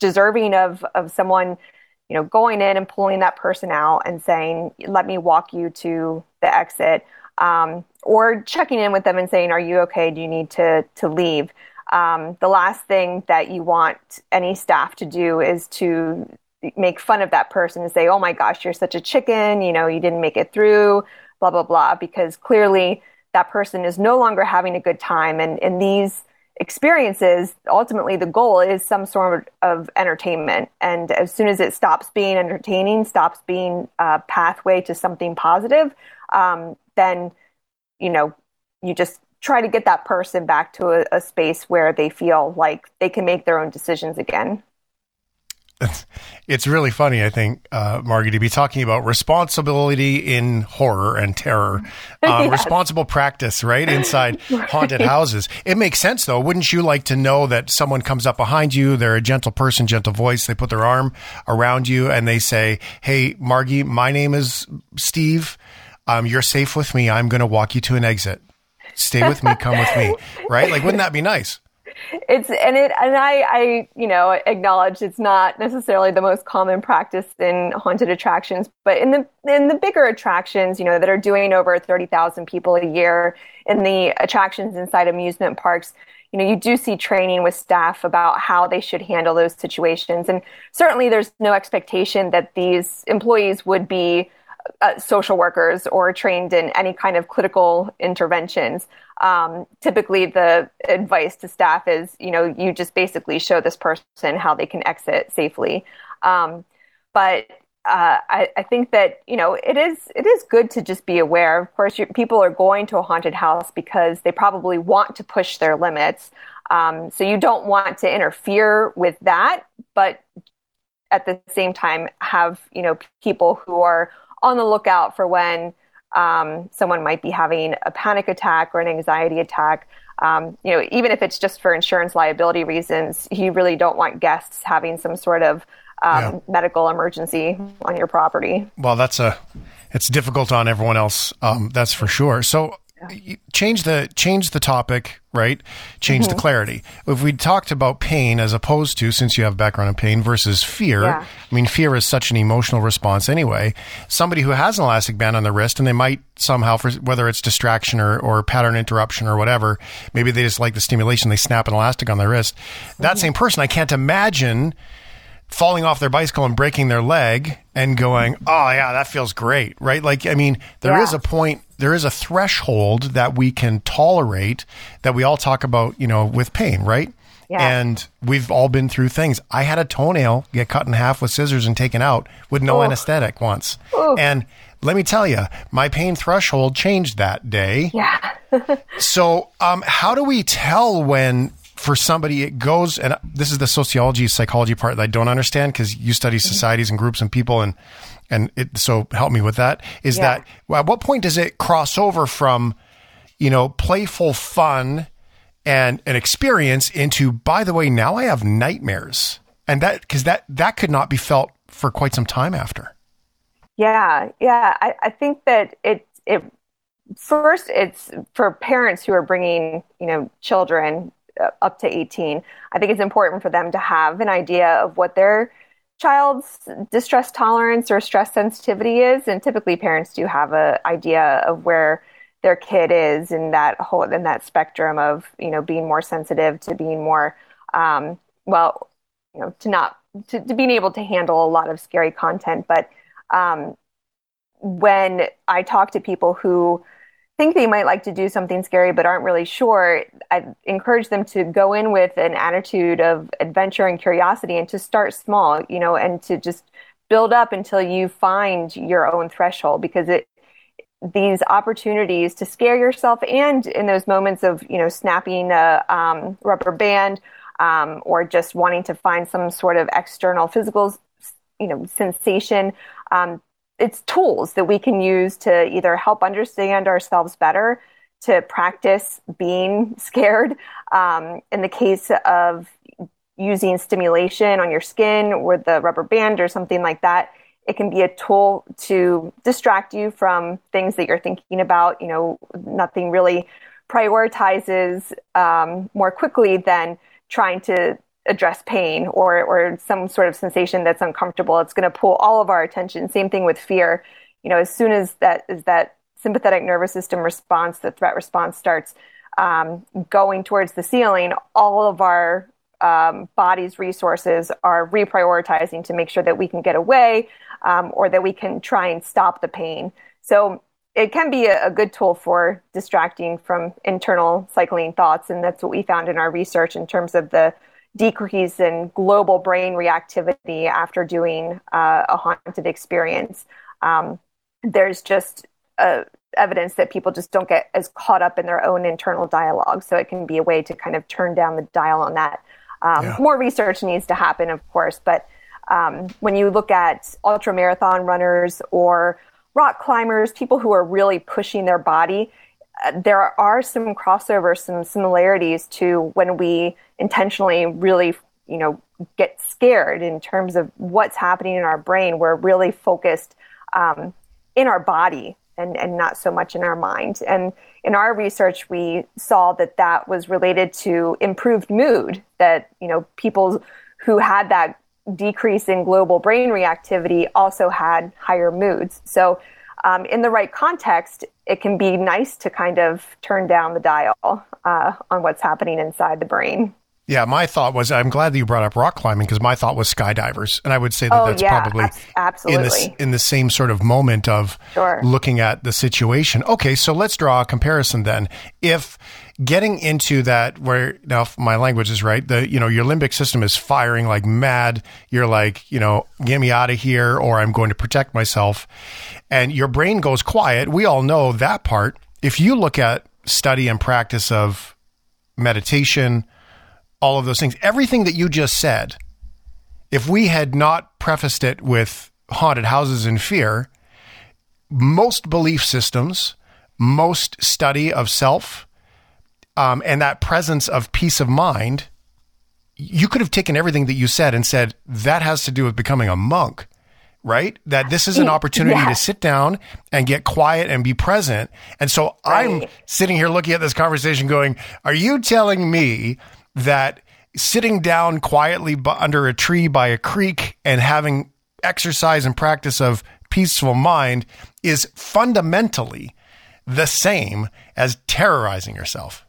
deserving of of someone you know, going in and pulling that person out and saying, let me walk you to the exit, um, or checking in with them and saying, are you okay? Do you need to, to leave? Um, the last thing that you want any staff to do is to make fun of that person and say, oh my gosh, you're such a chicken, you know, you didn't make it through, blah, blah, blah, because clearly that person is no longer having a good time. And, and these, experiences, ultimately the goal is some sort of entertainment. And as soon as it stops being entertaining, stops being a pathway to something positive, um, then, you know, you just try to get that person back to a, a space where they feel like they can make their own decisions again [LAUGHS] it's really funny, I think, uh, Margee, to be talking about responsibility in horror and terror, [LAUGHS] um, yes. responsible practice, right? Inside [LAUGHS] haunted houses. It makes sense, though. Wouldn't you like to know that someone comes up behind you? They're a gentle person, gentle voice. They put their arm around you and they say, Hey, Margee, my name is Steve. Um, you're safe with me. I'm going to walk you to an exit. Stay with me. Come with me. Right? Like, wouldn't that be nice? It's and it and I, I you know acknowledge it's not necessarily the most common practice in haunted attractions, but in the in the bigger attractions, you know, that are doing over thirty thousand people a year in the attractions inside amusement parks, you know, you do see training with staff about how they should handle those situations, and certainly there's no expectation that these employees would be uh, social workers or trained in any kind of clinical interventions. Um, typically, the advice to staff is, you know, you just basically show this person how they can exit safely. Um, but uh, I, I, think that you know it is it is good to just be aware. Of course, people are going to a haunted house because they probably want to push their limits. Um, so you don't want to interfere with that, but at the same time have you know people who are on the lookout for when um, someone might be having a panic attack or an anxiety attack. Um, you know, even if it's just for insurance liability reasons, you really don't want guests having some sort of um, yeah. medical emergency on your property. Well, that's a it's difficult on everyone else. Um, that's for sure. So change the change the topic, right? Change mm-hmm. the clarity. If we talked about pain as opposed to, since you have background in pain versus fear, yeah. I mean, fear is such an emotional response anyway. Somebody who has an elastic band on their wrist and they might somehow, for whether it's distraction or, or pattern interruption or whatever, maybe they just like the stimulation, they snap an elastic on their wrist. That mm-hmm. same person, I can't imagine falling off their bicycle and breaking their leg and going, oh, yeah, that feels great, right? Like, I mean, there yeah. is a point, there is a threshold that we can tolerate that we all talk about, you know, with pain, right? Yeah. And we've all been through things. I had a toenail get cut in half with scissors and taken out with no anesthetic once. And let me tell you, my pain threshold changed that day. Yeah. [LAUGHS] so, um, how do we tell when for somebody, it goes, and this is the sociology, psychology part that I don't understand because you study mm-hmm. societies and groups and people, and and it, so help me with that. Is yeah. that well, at what point does it cross over from, you know, playful fun and an experience into, by the way, now I have nightmares, and that because that that could not be felt for quite some time after. Yeah, yeah, I, I think that it it first it's for parents who are bringing you know children uh, up to 18, I think it's important for them to have an idea of what their child's distress tolerance or stress sensitivity is. And typically, parents do have an idea of where their kid is in that whole in that spectrum of you know being more sensitive to being more um, well, you know, to not to, to being able to handle a lot of scary content. But um, when I talk to people who think they might like to do something scary but aren't really sure, I encourage them to go in with an attitude of adventure and curiosity and to start small, you know, and to just build up until you find your own threshold because it these opportunities to scare yourself and in those moments of you know snapping a um, rubber band um, or just wanting to find some sort of external physical you know, sensation. Um, it's tools that we can use to either help understand ourselves better, to practice being [LAUGHS] scared. Um, in the case of using stimulation on your skin with the rubber band or something like that, it can be a tool to distract you from things that you're thinking about. You know, nothing really prioritizes um, more quickly than trying to address pain or or some sort of sensation that's uncomfortable. It's going to pull all of our attention. Same thing with fear. You know, as soon as that is that sympathetic nervous system response, the threat response starts um, going towards the ceiling, all of our um, body's resources are reprioritizing to make sure that we can get away um, or that we can try and stop the pain. So it can be a, a, good tool for distracting from internal cycling thoughts. And that's what we found in our research in terms of the decrease in global brain reactivity after doing uh, a haunted experience. Um, there's just uh, evidence that people just don't get as caught up in their own internal dialogue. So it can be a way to kind of turn down the dial on that. Um, yeah. More research needs to happen, of course, but um, when you look at ultra marathon runners or rock climbers, people who are really pushing their body, there are some crossovers, some similarities to when we intentionally really, you know, get scared in terms of what's happening in our brain. We're really focused um, in our body and, and not so much in our mind. And in our research, we saw that that was related to improved mood, that, you know, people who had that decrease in global brain reactivity also had higher moods. So, um, in the right context, it can be nice to kind of turn down the dial uh, on what's happening inside the brain. Yeah, my thought was I'm glad that you brought up rock climbing because my thought was skydivers, and I would say that oh, that's yeah, probably absolutely in the in the same sort of moment of sure. looking at the situation. Okay, so let's draw a comparison then. If getting into that where now if my language is right, the you know your limbic system is firing like mad. You're like you know get me out of here, or I'm going to protect myself, and your brain goes quiet. We all know that part. If you look at study and practice of meditation all of those things. Everything that you just said, if we had not prefaced it with haunted houses and fear, most belief systems, most study of self, um, and that presence of peace of mind, you could have taken everything that you said and said that has to do with becoming a monk, right? That this is an opportunity yeah. to sit down and get quiet and be present. And so right. I'm sitting here looking at this conversation going, are you telling me that sitting down quietly under a tree by a creek and having exercise and practice of peaceful mind is fundamentally the same as terrorizing yourself.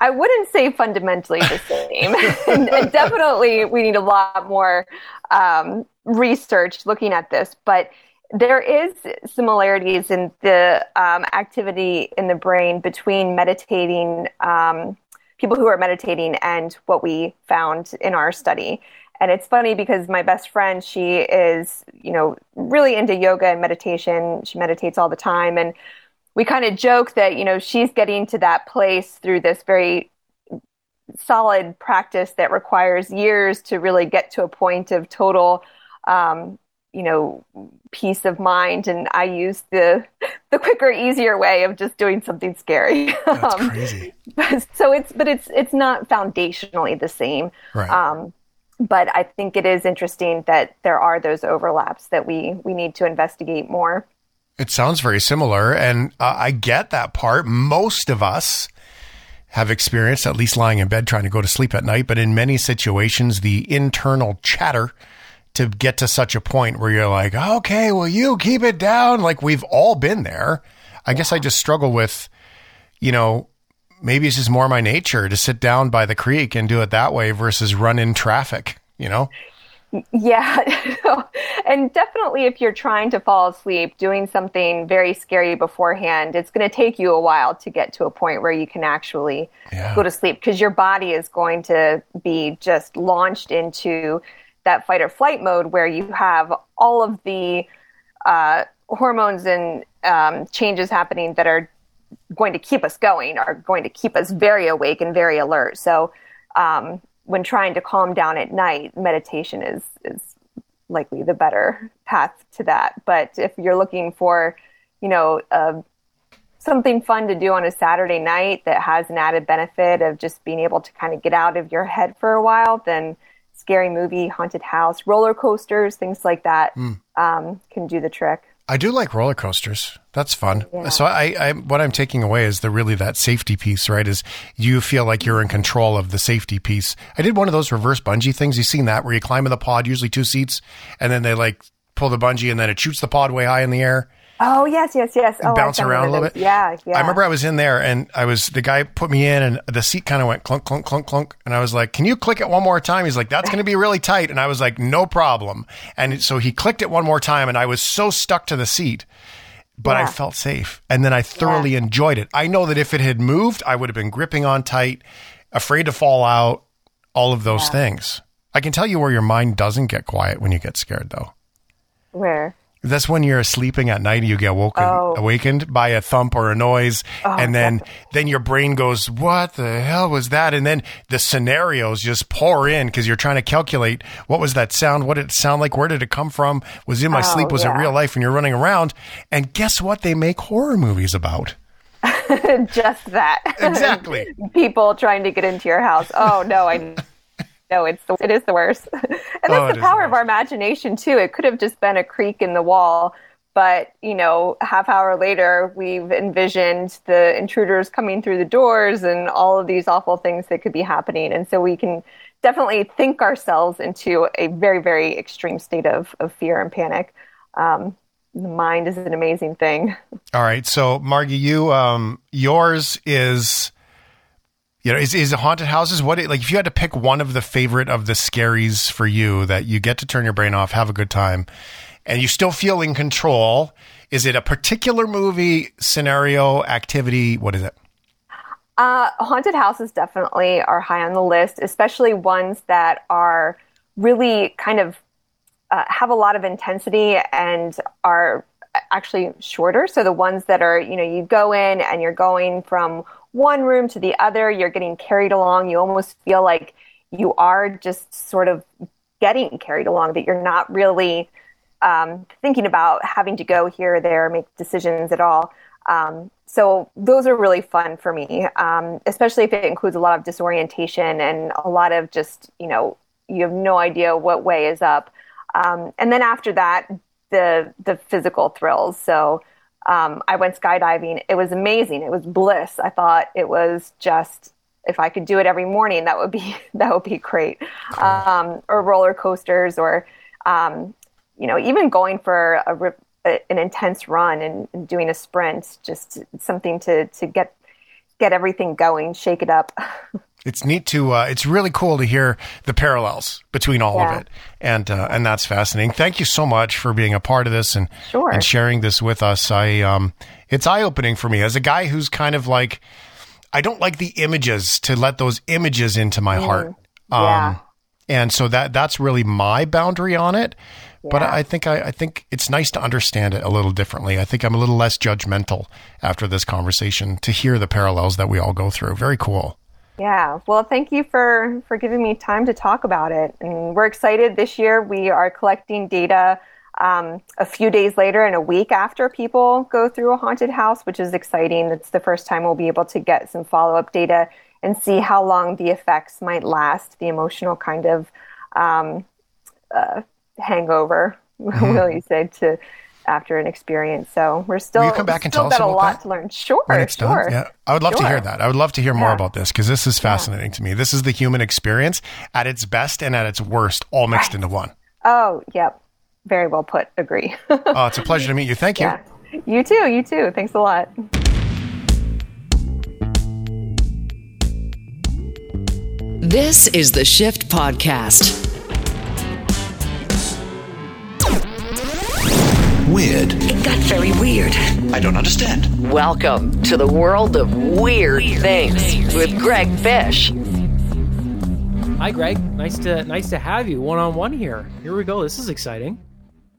I wouldn't say fundamentally the same. [LAUGHS] definitely, we need a lot more um, research looking at this. But there is similarities in the um, activity in the brain between meditating um, people who are meditating and what we found in our study. And it's funny because my best friend, she is, you know, really into yoga and meditation. She meditates all the time. And we kind of joke that, you know, she's getting to that place through this very solid practice that requires years to really get to a point of total um, you know peace of mind and i use the the quicker easier way of just doing something scary. That's um, crazy. so it's but it's it's not foundationally the same. Right. um, but i think it is interesting that there are those overlaps that we we need to investigate more. It sounds very similar and uh, i get that part. Most of us have experienced at least lying in bed trying to go to sleep at night but in many situations the internal chatter to get to such a point where you're like, okay, well, you keep it down. Like we've all been there. I guess I just struggle with, you know, maybe it's just more my nature to sit down by the creek and do it that way versus run in traffic, you know? Yeah. [LAUGHS] and definitely if you're trying to fall asleep, doing something very scary beforehand, it's going to take you a while to get to a point where you can actually yeah. go to sleep because your body is going to be just launched into that fight or flight mode where you have all of the uh, hormones and um, changes happening that are going to keep us going, are going to keep us very awake and very alert. So, um, when trying to calm down at night, meditation is is likely the better path to that. But if you're looking for, you know, uh, something fun to do on a Saturday night that has an added benefit of just being able to kind of get out of your head for a while, then scary movie, haunted house, roller coasters, things like that mm. um, can do the trick. I do like roller coasters. That's fun. Yeah. So I, I, what I'm taking away is the really that safety piece, right? Is you feel like you're in control of the safety piece. I did one of those reverse bungee things. You've seen that where you climb in the pod, usually two seats, and then they like pull the bungee and then it shoots the pod way high in the air. Oh yes, yes, yes. Oh, bounce around a little bit. Yeah, yeah. I remember I was in there and I was the guy put me in and the seat kind of went clunk, clunk, clunk, clunk, and I was like, "Can you click it one more time?" He's like, "That's going to be really tight," and I was like, "No problem." And so he clicked it one more time, and I was so stuck to the seat, but yeah. I felt safe, and then I thoroughly yeah. enjoyed it. I know that if it had moved, I would have been gripping on tight, afraid to fall out, all of those yeah. things. I can tell you where your mind doesn't get quiet when you get scared, though. Where? That's when you're sleeping at night and you get woken, oh. awakened by a thump or a noise, oh, and then definitely. then your brain goes, "What the hell was that?" And then the scenarios just pour in because you're trying to calculate what was that sound, what did it sound like, where did it come from, was it in my oh, sleep, was yeah. it real life, and you're running around. And guess what? They make horror movies about. [LAUGHS] just that. Exactly. [LAUGHS] People trying to get into your house. Oh no, I [LAUGHS] no, it's the, it is the worst. [LAUGHS] and that's oh, the power the of our imagination too. It could have just been a creak in the wall, but you know, half hour later, we've envisioned the intruders coming through the doors and all of these awful things that could be happening. And so we can definitely think ourselves into a very, very extreme state of, of fear and panic. Um, the mind is an amazing thing. [LAUGHS] All right. So Margee, you, um, yours is you know, is is haunted houses what it, like if you had to pick one of the favorite of the scaries for you that you get to turn your brain off, have a good time, and you still feel in control? Is it a particular movie, scenario, activity? What is it? Uh, haunted houses definitely are high on the list, especially ones that are really kind of uh, have a lot of intensity and are actually shorter. So the ones that are, you know, you go in and you're going from one room to the other, you're getting carried along. You almost feel like you are just sort of getting carried along, that you're not really um, thinking about having to go here or there, make decisions at all. Um, so those are really fun for me, um, especially if it includes a lot of disorientation and a lot of just, you know, you have no idea what way is up. Um, and then after that, the the physical thrills. So um, I went skydiving. It was amazing. It was bliss. I thought it was just if I could do it every morning, that would be [LAUGHS] that would be great. Um, or roller coasters, or um, you know, even going for a, a, an intense run and, and, doing a sprint, just something to to get get everything going, shake it up. [LAUGHS] it's neat to uh, it's really cool to hear the parallels between all yeah. of it and uh, and that's fascinating thank you so much for being a part of this and sure. and sharing this with us i um it's eye-opening for me as a guy who's kind of like i don't like the images to let those images into my mm. heart yeah. um and so that that's really my boundary on it yeah. but I think I, I think it's nice to understand it a little differently. I think I'm a little less judgmental after this conversation to hear the parallels that we all go through. Very cool. Yeah. Well, thank you for for giving me time to talk about it. And we're excited this year. We are collecting data um, a few days later and a week after people go through a haunted house, which is exciting. It's the first time we'll be able to get some follow up data and see how long the effects might last, the emotional kind of um, uh, hangover, mm-hmm. [LAUGHS] will you say, to after an experience. So we're still, Will you come back and tell us about a lot that? to learn. Sure, it's sure. Yeah, I would love sure. to hear that. I would love to hear more yeah. about this because this is fascinating yeah. to me. This is the human experience at its best and at its worst, all mixed right. into one. Oh, yep. Very well put. Agree. oh, it's a pleasure to meet you. Thank you. Yeah. You too. You too. Thanks a lot. This is the Shift Podcast. Weird. It got very weird. I don't understand. Welcome to the world of weird, weird things, things with Greg Fish. Hi, Greg. Nice to nice to have you one on one here. Here we go. This is exciting.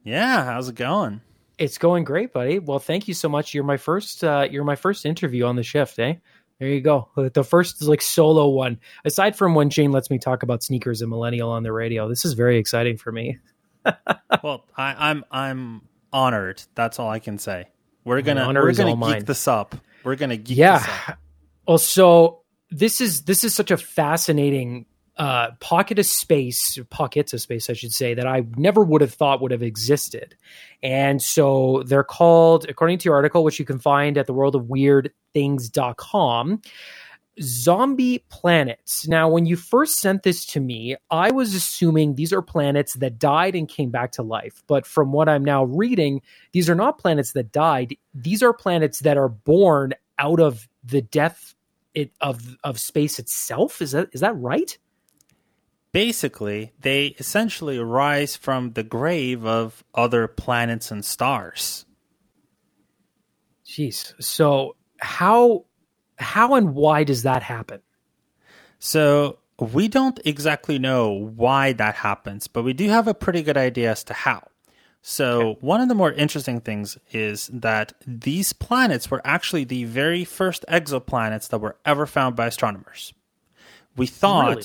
Yeah, how's it going? It's going great, buddy. Well, thank you so much. You're my first. Uh, you're my first interview on the shift, eh? There you go. The first is like solo one. Aside from when Jane lets me talk about sneakers and millennial on the radio, this is very exciting for me. [LAUGHS] well, I, I'm I'm honored. That's all I can say. We're gonna we're gonna mine. geek this up. We're gonna geek this yeah. up. Well, so this is this is such a fascinating uh, pocket of space, pockets of space, I should say, that I never would have thought would have existed. And so they're called, according to your article, which you can find at the worldofweirdthings.com, zombie planets. Now, when you first sent this to me, I was assuming these are planets that died and came back to life. But from what I'm now reading, these are not planets that died. These are planets that are born out of the death it, of of space itself. Is that is that right? Basically, they essentially rise from the grave of other planets and stars. Jeez. So how how and why does that happen? So we don't exactly know why that happens, but we do have a pretty good idea as to how. So, one of the more interesting things is that these planets were actually the very first exoplanets that were ever found by astronomers. We thought, Really?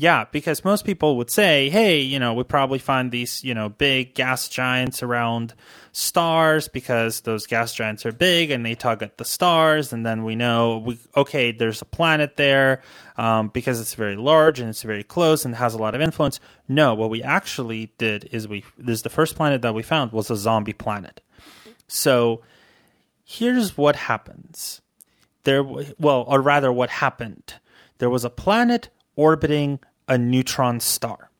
Yeah, because most people would say, hey, you know, we probably find these, you know, big gas giants around stars because those gas giants are big and they tug at the stars. And then we know, we okay, there's a planet there um, because it's very large and it's very close and has a lot of influence. No, what we actually did is we, this is the first planet that we found was a zombie planet. So here's what happens. There, well, or rather, what happened. There was a planet orbiting a neutron star.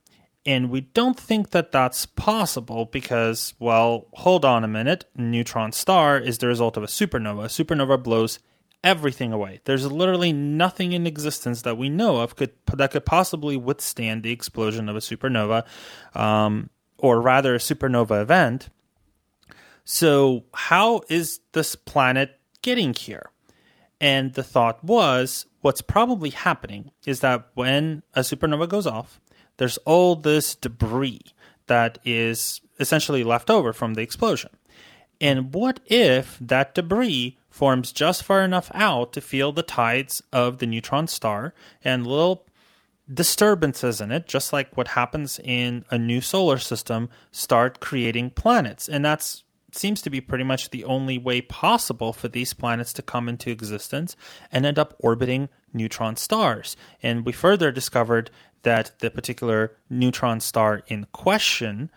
And we don't think that that's possible because, well, hold on a minute. Neutron star is the result of a supernova. A supernova blows everything away. There's literally nothing in existence that we know of could that could possibly withstand the explosion of a supernova, um, or rather, a supernova event. So, how is this planet getting here? And the thought was what's probably happening is that when a supernova goes off, there's all this debris that is essentially left over from the explosion. And what if that debris forms just far enough out to feel the tides of the neutron star and little disturbances in it, just like what happens in a new solar system, start creating planets. And that's seems to be pretty much the only way possible for these planets to come into existence and end up orbiting neutron stars. And we further discovered that the particular neutron star in question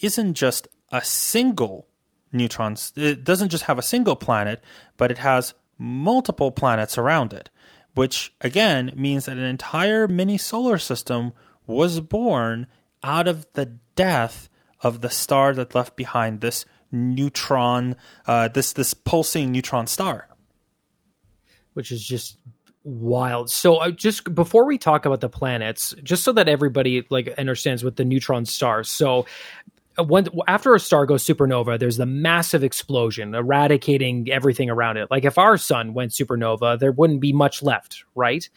isn't just a single neutron, it doesn't just have a single planet, but it has multiple planets around it, which again means that an entire mini solar system was born out of the death of the star that left behind this neutron, uh, this this pulsing neutron star. which is just wild. So uh, just before we talk about the planets, just so that everybody like understands what the neutron stars. So uh, when after a star goes supernova, there's the massive explosion, eradicating everything around it. Like if our sun went supernova, there wouldn't be much left, right?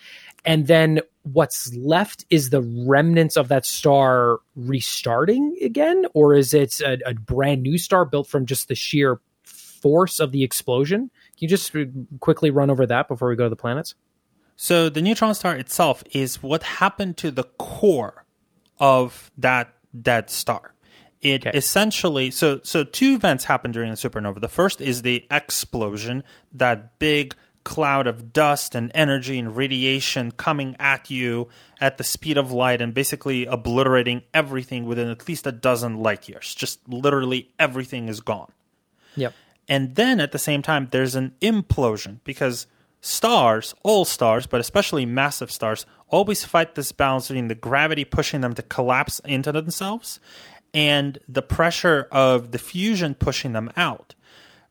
And then what's left is the remnants of that star restarting again, or is it a, a brand new star built from just the sheer force of the explosion? Can you just quickly run over that before we go to the planets? So the neutron star itself is what happened to the core of that dead star. It Okay. essentially so so two events happen during the supernova. The first is the explosion, that big cloud of dust and energy and radiation coming at you at the speed of light and basically obliterating everything within at least a dozen light years. Just literally everything is gone. Yep. And then at the same time, there's an implosion because stars, all stars, but especially massive stars, always fight this balance between the gravity pushing them to collapse into themselves and the pressure of the fusion pushing them out.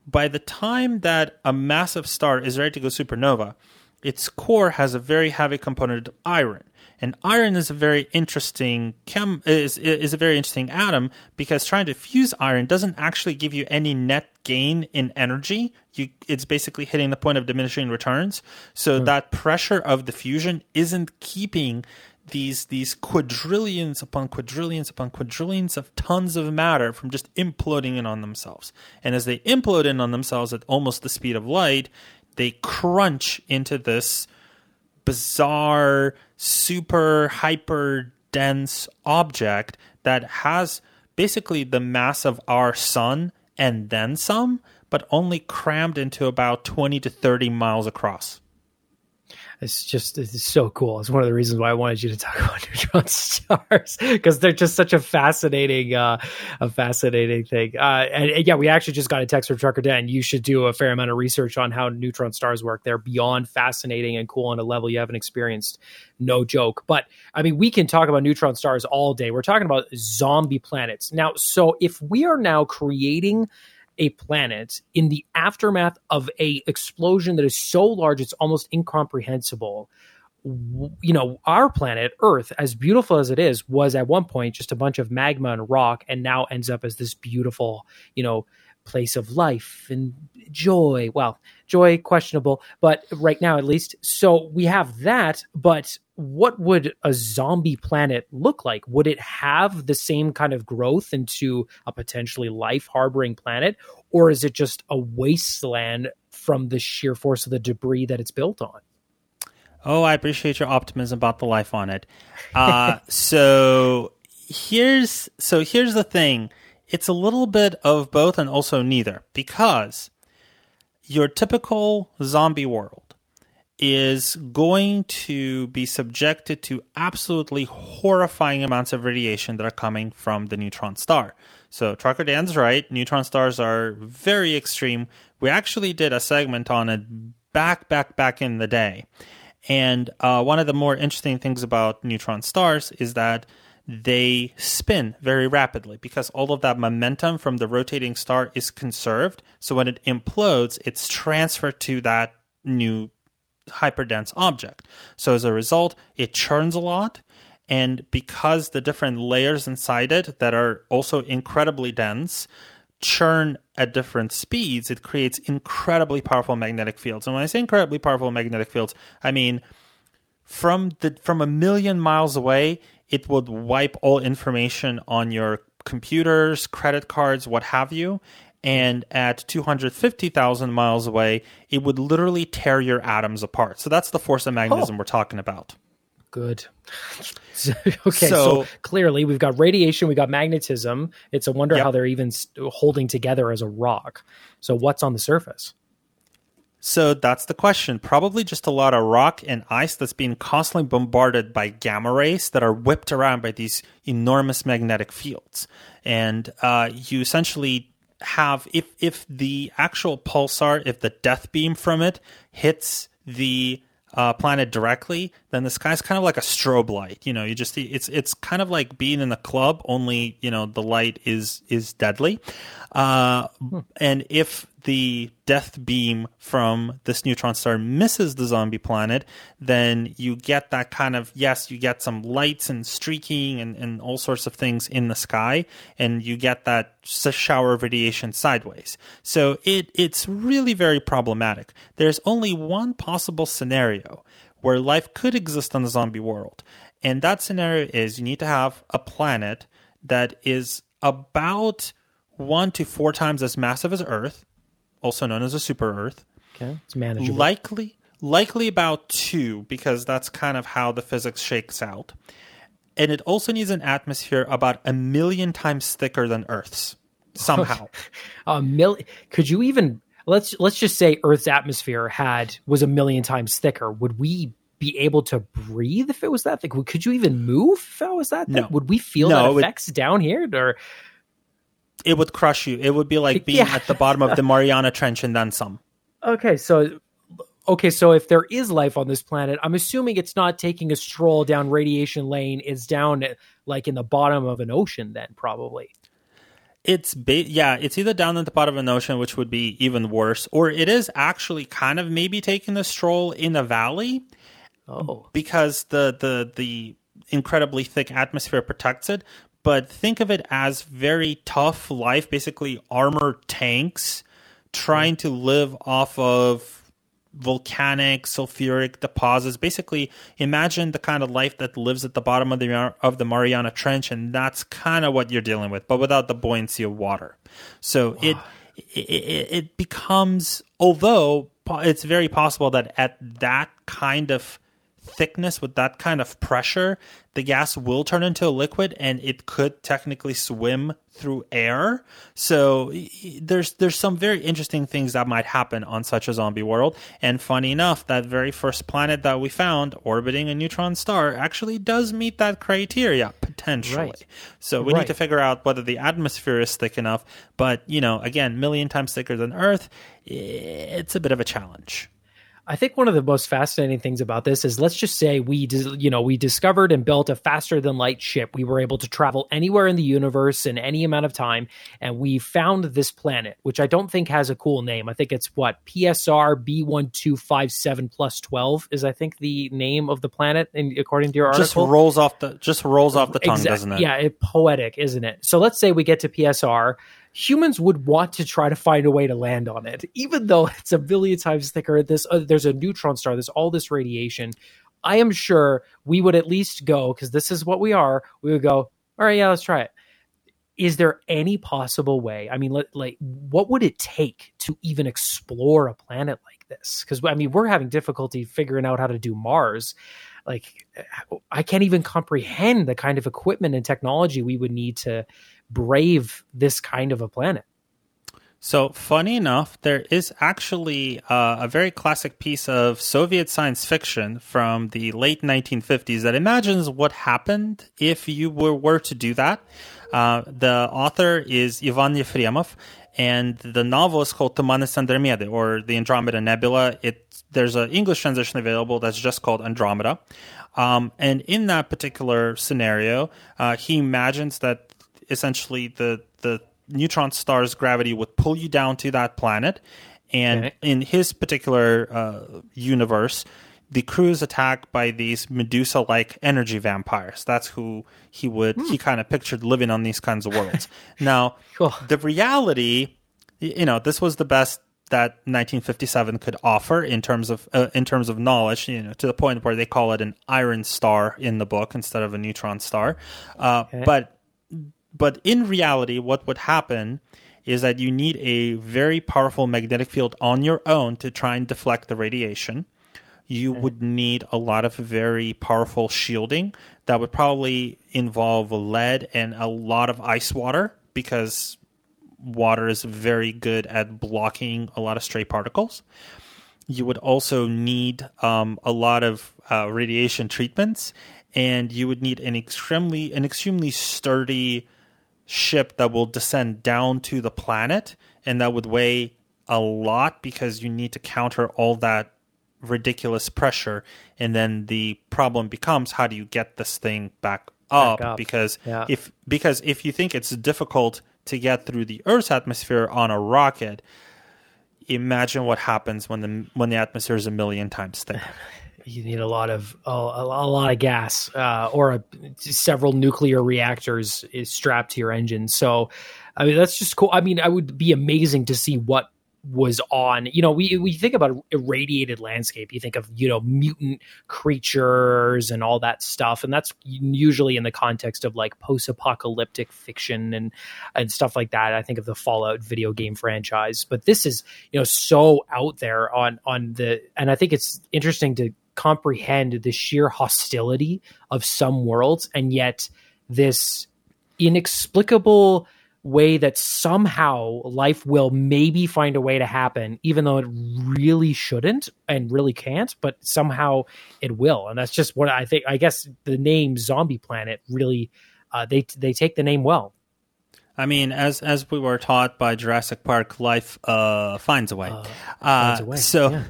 By the time that a massive star is ready to go supernova, its core has a very heavy component of iron. And iron is a very interesting chem is is a very interesting atom because trying to fuse iron doesn't actually give you any net gain in energy. You it's basically hitting the point of diminishing returns. So hmm. that pressure of the fusion isn't keeping these these quadrillions upon quadrillions upon quadrillions of tons of matter from just imploding in on themselves. And as they implode in on themselves at almost the speed of light, they crunch into this bizarre, super hyper dense object that has basically the mass of our sun and then some, but only crammed into about 20 to 30 miles across. It's just it's so cool. It's one of the reasons why I wanted you to talk [LAUGHS] about neutron stars because they're just such a fascinating, uh, a fascinating thing. Uh, and, and, yeah, we actually just got a text from Trucker Dan. You should do a fair amount of research on how neutron stars work. They're beyond fascinating and cool on a level you haven't experienced. No joke. But I mean, we can talk about neutron stars all day. We're talking about zombie planets now. So if we are now creating a planet in the aftermath of a explosion that is so large it's almost incomprehensible. You know our planet earth as beautiful as it is was at one point just a bunch of magma and rock and now ends up as this beautiful you know place of life and joy well joy questionable but right now at least so we have that but what would a zombie planet look like? Would it have the same kind of growth into a potentially life harboring planet, or is it just a wasteland from the sheer force of the debris that it's built on? Oh, I appreciate your optimism about the life on it. Uh, [LAUGHS] so here's so here's the thing. It's a little bit of both and also neither because your typical zombie world is going to be subjected to absolutely horrifying amounts of radiation that are coming from the neutron star. So Trucker Dan's right. Neutron stars are very extreme. We actually did a segment on it back, back, back in the day. And uh, one of the more interesting things about neutron stars is that they spin very rapidly because all of that momentum from the rotating star is conserved. So when it implodes, it's transferred to that new hyperdense object. So as a result, it churns a lot. And because the different layers inside it that are also incredibly dense churn at different speeds, it creates incredibly powerful magnetic fields. And when I say incredibly powerful magnetic fields, I mean from the from a million miles away, it would wipe all information on your computers, credit cards, what have you, and at 250,000 miles away, it would literally tear your atoms apart. So that's the force of magnetism oh. we're talking about. Good. [LAUGHS] okay, so, so, clearly we've got radiation, we've got magnetism. It's a wonder yep. how they're even holding together as a rock. So what's on the surface? So that's the question. Probably just a lot of rock and ice that's being constantly bombarded by gamma rays that are whipped around by these enormous magnetic fields. And uh, you essentially have if if the actual pulsar, if the death beam from it hits the uh, planet directly, then the sky's kind of like a strobe light. You know, you just it's it's kind of like being in a club, only you know the light is is deadly. Uh, hmm. And if the death beam from this neutron star misses the zombie planet, then you get that kind of yes, you get some lights and streaking and, and all sorts of things in the sky, and you get that shower of radiation sideways. So it it's really very problematic. There's only one possible scenario where life could exist on the zombie world, and that scenario is you need to have a planet that is about one to four times as massive as Earth also known as a super Earth. Okay, it's manageable. Likely, likely about two, because that's kind of how the physics shakes out. And it also needs an atmosphere about a million times thicker than Earth's. Somehow, [LAUGHS] a million. Could you even let's let's just say Earth's atmosphere had was a million times thicker? Would we be able to breathe if it was that thick? Could you even move if it was that thick? No. Would we feel no, that effects down here? Or it would crush you. It would be like [LAUGHS] being yeah. at the bottom of the Mariana Trench and then some. Okay, so okay, so if there is life on this planet, I'm assuming it's not taking a stroll down radiation lane. It's down like in the bottom of an ocean, then probably. It's ba- yeah, it's either down at the bottom of an ocean, which would be even worse, or it is actually kind of maybe taking a stroll in a valley. Oh, because the the the incredibly thick atmosphere protects it, but think of it as very tough life, basically armored tanks trying to live off of volcanic sulfuric deposits. Basically, imagine the kind of life that lives at the bottom of the of the Mariana Trench, and that's kind of what you're dealing with, but without the buoyancy of water. So wow. it, it it becomes, although it's very possible that at that kind of thickness, with that kind of pressure, the gas will turn into a liquid and it could technically swim through air. So there's there's some very interesting things that might happen on such a zombie world. And funny enough, that very first planet that we found orbiting a neutron star actually does meet that criteria potentially. Right. So we Right. need to figure out whether the atmosphere is thick enough. But you know, again, million times thicker than Earth. It's a bit of a challenge. I think one of the most fascinating things about this is let's just say we you know we discovered and built a faster than light ship. We were able to travel anywhere in the universe in any amount of time and we found this planet which I don't think has a cool name. I think it's what PSR B1257 plus 12 is I think the name of the planet in, according to your article. Just rolls off the just rolls off the tongue, doesn't it? Yeah, it, poetic, isn't it? So let's say we get to PSR. Humans would want to try to find a way to land on it, even though [LAUGHS] it's a billion times thicker. This uh, there's a neutron star. There's all this radiation. I am sure we would at least go because this is what we are. We would go. All right, yeah, let's try it. Is there any possible way? I mean, let, like, what would it take to even explore a planet like this? Because I mean, we're having difficulty figuring out how to do Mars like I can't even comprehend the kind of equipment and technology we would need to brave this kind of a planet. So, funny enough, there is actually uh, a very classic piece of Soviet science fiction from the late 1950s that imagines what happened if you were, were to do that. Uh, the author is Ivan Yefremov, and the novel is called Tumanis Andromeda, or the Andromeda Nebula. It there's an English translation available that's just called Andromeda. Um, and in that particular scenario, uh, he imagines that essentially the the neutron star's gravity would pull you down to that planet, and Okay. in his particular uh, universe, the crew is attacked by these Medusa-like energy vampires. That's who he would he kind of pictured living on these kinds of worlds. [LAUGHS] now, Cool. the reality, you know, this was the best that 1957 could offer in terms of uh, in terms of knowledge. You know, to the point where they call it an iron star in the book instead of a neutron star. Uh, But but in reality, what would happen is that you need a very powerful magnetic field on your own to try and deflect the radiation. You would need a lot of very powerful shielding that would probably involve lead and a lot of ice water because water is very good at blocking a lot of stray particles. You would also need um, a lot of uh, radiation treatments, and you would need an extremely an extremely sturdy ship that will descend down to the planet, and that would weigh a lot because you need to counter all that ridiculous pressure. And then the problem becomes how do you get this thing back up? up. Because Yeah. if because if you think it's difficult to get through the Earth's atmosphere on a rocket, imagine what happens when the when the atmosphere is a million times thicker. [LAUGHS] You need a lot of a, a lot of gas uh, or a, several nuclear reactors is strapped to your engine. So, I mean, that's just cool. I mean, I would be amazing to see what was on. You know, we we think about irradiated landscape. You think of you know mutant creatures and all that stuff, and that's usually in the context of like post-apocalyptic fiction and and stuff like that. I think of the Fallout video game franchise, but this is you know so out there on on the, and I think it's interesting to comprehend the sheer hostility of some worlds, and yet this inexplicable way that somehow life will maybe find a way to happen, even though it really shouldn't and really can't, but somehow it will. And that's just what I think. I guess the name Zombie Planet really uh, they they take the name well. I mean, as as we were taught by Jurassic Park, life uh, finds a way. Uh, finds a way, So, yeah.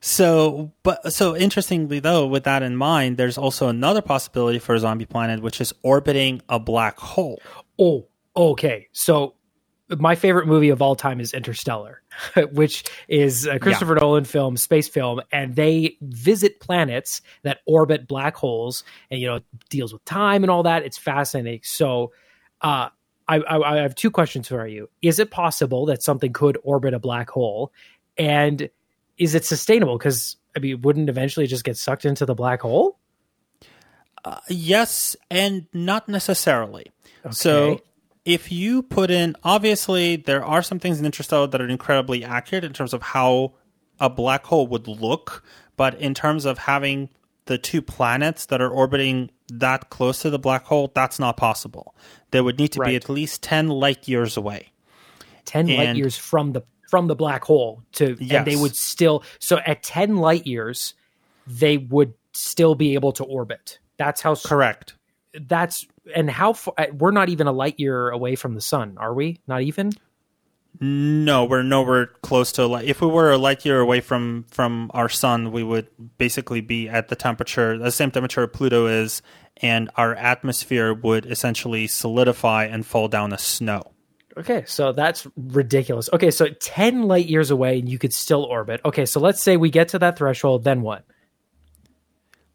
So, but so interestingly though, with that in mind, there's also another possibility for a zombie planet, which is orbiting a black hole. Oh, okay. So my favorite movie of all time is Interstellar, [LAUGHS] which is a Christopher Nolan film, space film, and they visit planets that orbit black holes, and you know deals with time and all that. It's fascinating. So, uh, I, I, I have two questions for you. Is it possible that something could orbit a black hole, and is it sustainable? Because I mean, wouldn't eventually just get sucked into the black hole? Uh, yes, and not necessarily. So if you put in, obviously, there are some things in Interstellar that are incredibly accurate in terms of how a black hole would look, but in terms of having the two planets that are orbiting that close to the black hole, that's not possible. They would need to Right. be at least 10 light years away. 10 light years from the from the black hole to and they would still so at 10 light years they would still be able to orbit that's how Correct. that's and how far uh, we're not even a light year away from the sun are we not even No, we're nowhere close to light. If we were a light year away from from our sun, we would basically be at the temperature, the same temperature Pluto is, and our atmosphere would essentially solidify and fall down as snow. Okay so that's ridiculous okay so 10 light years away and you could still orbit okay so let's say we get to that threshold then what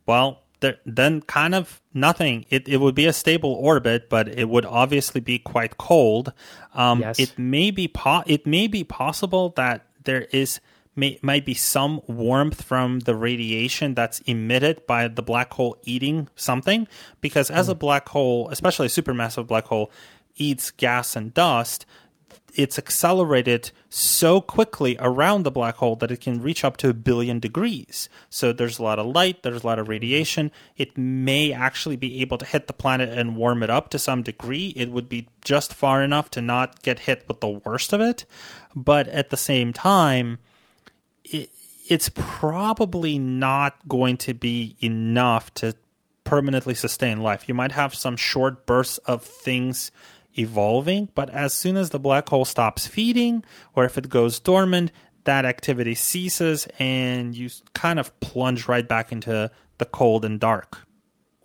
Well, there, then kind of nothing. It it would be a stable orbit, but it would obviously be quite cold. Um, Yes. It may be po- it may be possible that there is may, might be some warmth from the radiation that's emitted by the black hole eating something, because as a black hole, especially a supermassive black hole, eats gas and dust it's accelerated so quickly around the black hole that it can reach up to a billion degrees. So there's a lot of light, there's a lot of radiation. It may actually be able to hit the planet and warm it up to some degree. It would be just far enough to not get hit with the worst of it. But at the same time, it, it's probably not going to be enough to permanently sustain life. You might have some short bursts of things evolving, but as soon as the black hole stops feeding or if it goes dormant, that activity ceases and you kind of plunge right back into the cold and dark.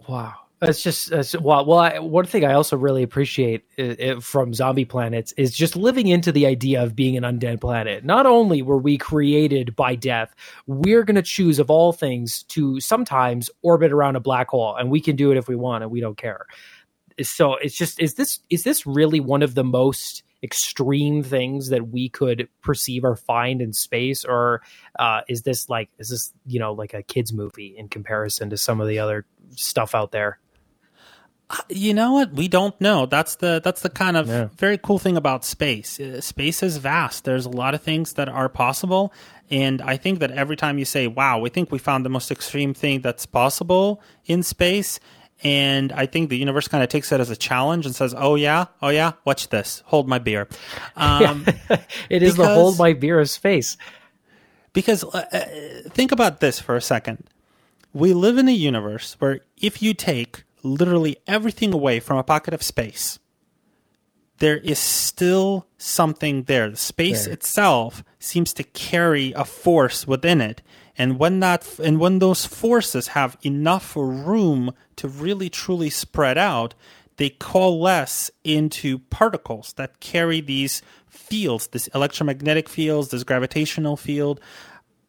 Wow. That's just that's, well. Well, I, one thing I also really appreciate i i from zombie planets is just living into the idea of being an undead planet. Not only were we created by death, we're going to choose of all things to sometimes orbit around a black hole, and we can do it if we want, and we don't care. So it's just is this is this really one of the most extreme things that we could perceive or find in space or uh, is this like is this you know like a kids movie in comparison to some of the other stuff out there You know what? We don't know. That's the that's the kind of Yeah. very cool thing about space. Uh, Space is vast. There's a lot of things that are possible, and I think that every time you say, "Wow, we think we found the most extreme thing that's possible in space," and I think the universe kind of takes it as a challenge and says, "Oh yeah, oh yeah, watch this. Hold my beer." Um, [LAUGHS] it is the hold my beer of space Because uh, uh, think about this for a second. We live in a universe where if you take literally everything away from a pocket of space, there is still something there. The space There. itself seems to carry a force within it. And when that and when those forces have enough room to really truly spread out, they coalesce into particles that carry these fields, this electromagnetic fields, this gravitational field,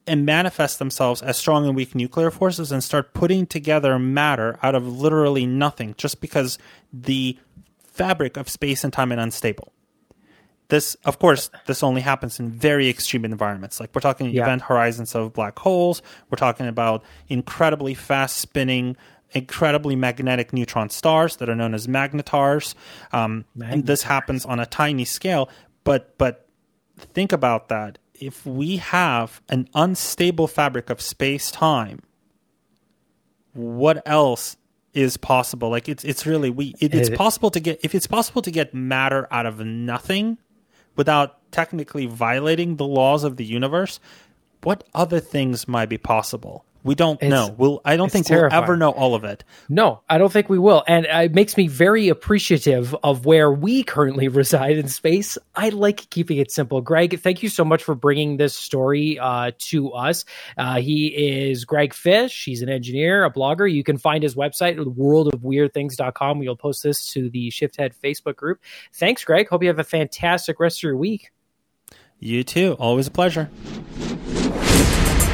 and manifest themselves as strong and weak nuclear forces and start putting together matter out of literally nothing just because the fabric of space and time is unstable. This, of course, this only happens in very extreme environments. Like we're talking Yeah. event horizons of black holes. We're talking about incredibly fast spinning, incredibly magnetic neutron stars that are known as magnetars. Um, and this happens on a tiny scale. But but think about that. If we have an unstable fabric of space time, what else is possible? Like it's it's really we it, it's possible to get if it's possible to get matter out of nothing without technically violating the laws of the universe, what other things might be possible? We don't It's- know. We'll I don't think we'll ever know all of it. no i don't think we will. And uh, it makes me very appreciative of where we currently [LAUGHS] reside in space. I like keeping it simple. Greg thank you so much for bringing this story uh, to us. Uh, he is greg fish. He's an engineer a blogger. You can find his website at worldofweirdthings.com We'll post this to the shifthead facebook group. Thanks greg. Hope you have a fantastic rest of your week. You too. Always a pleasure.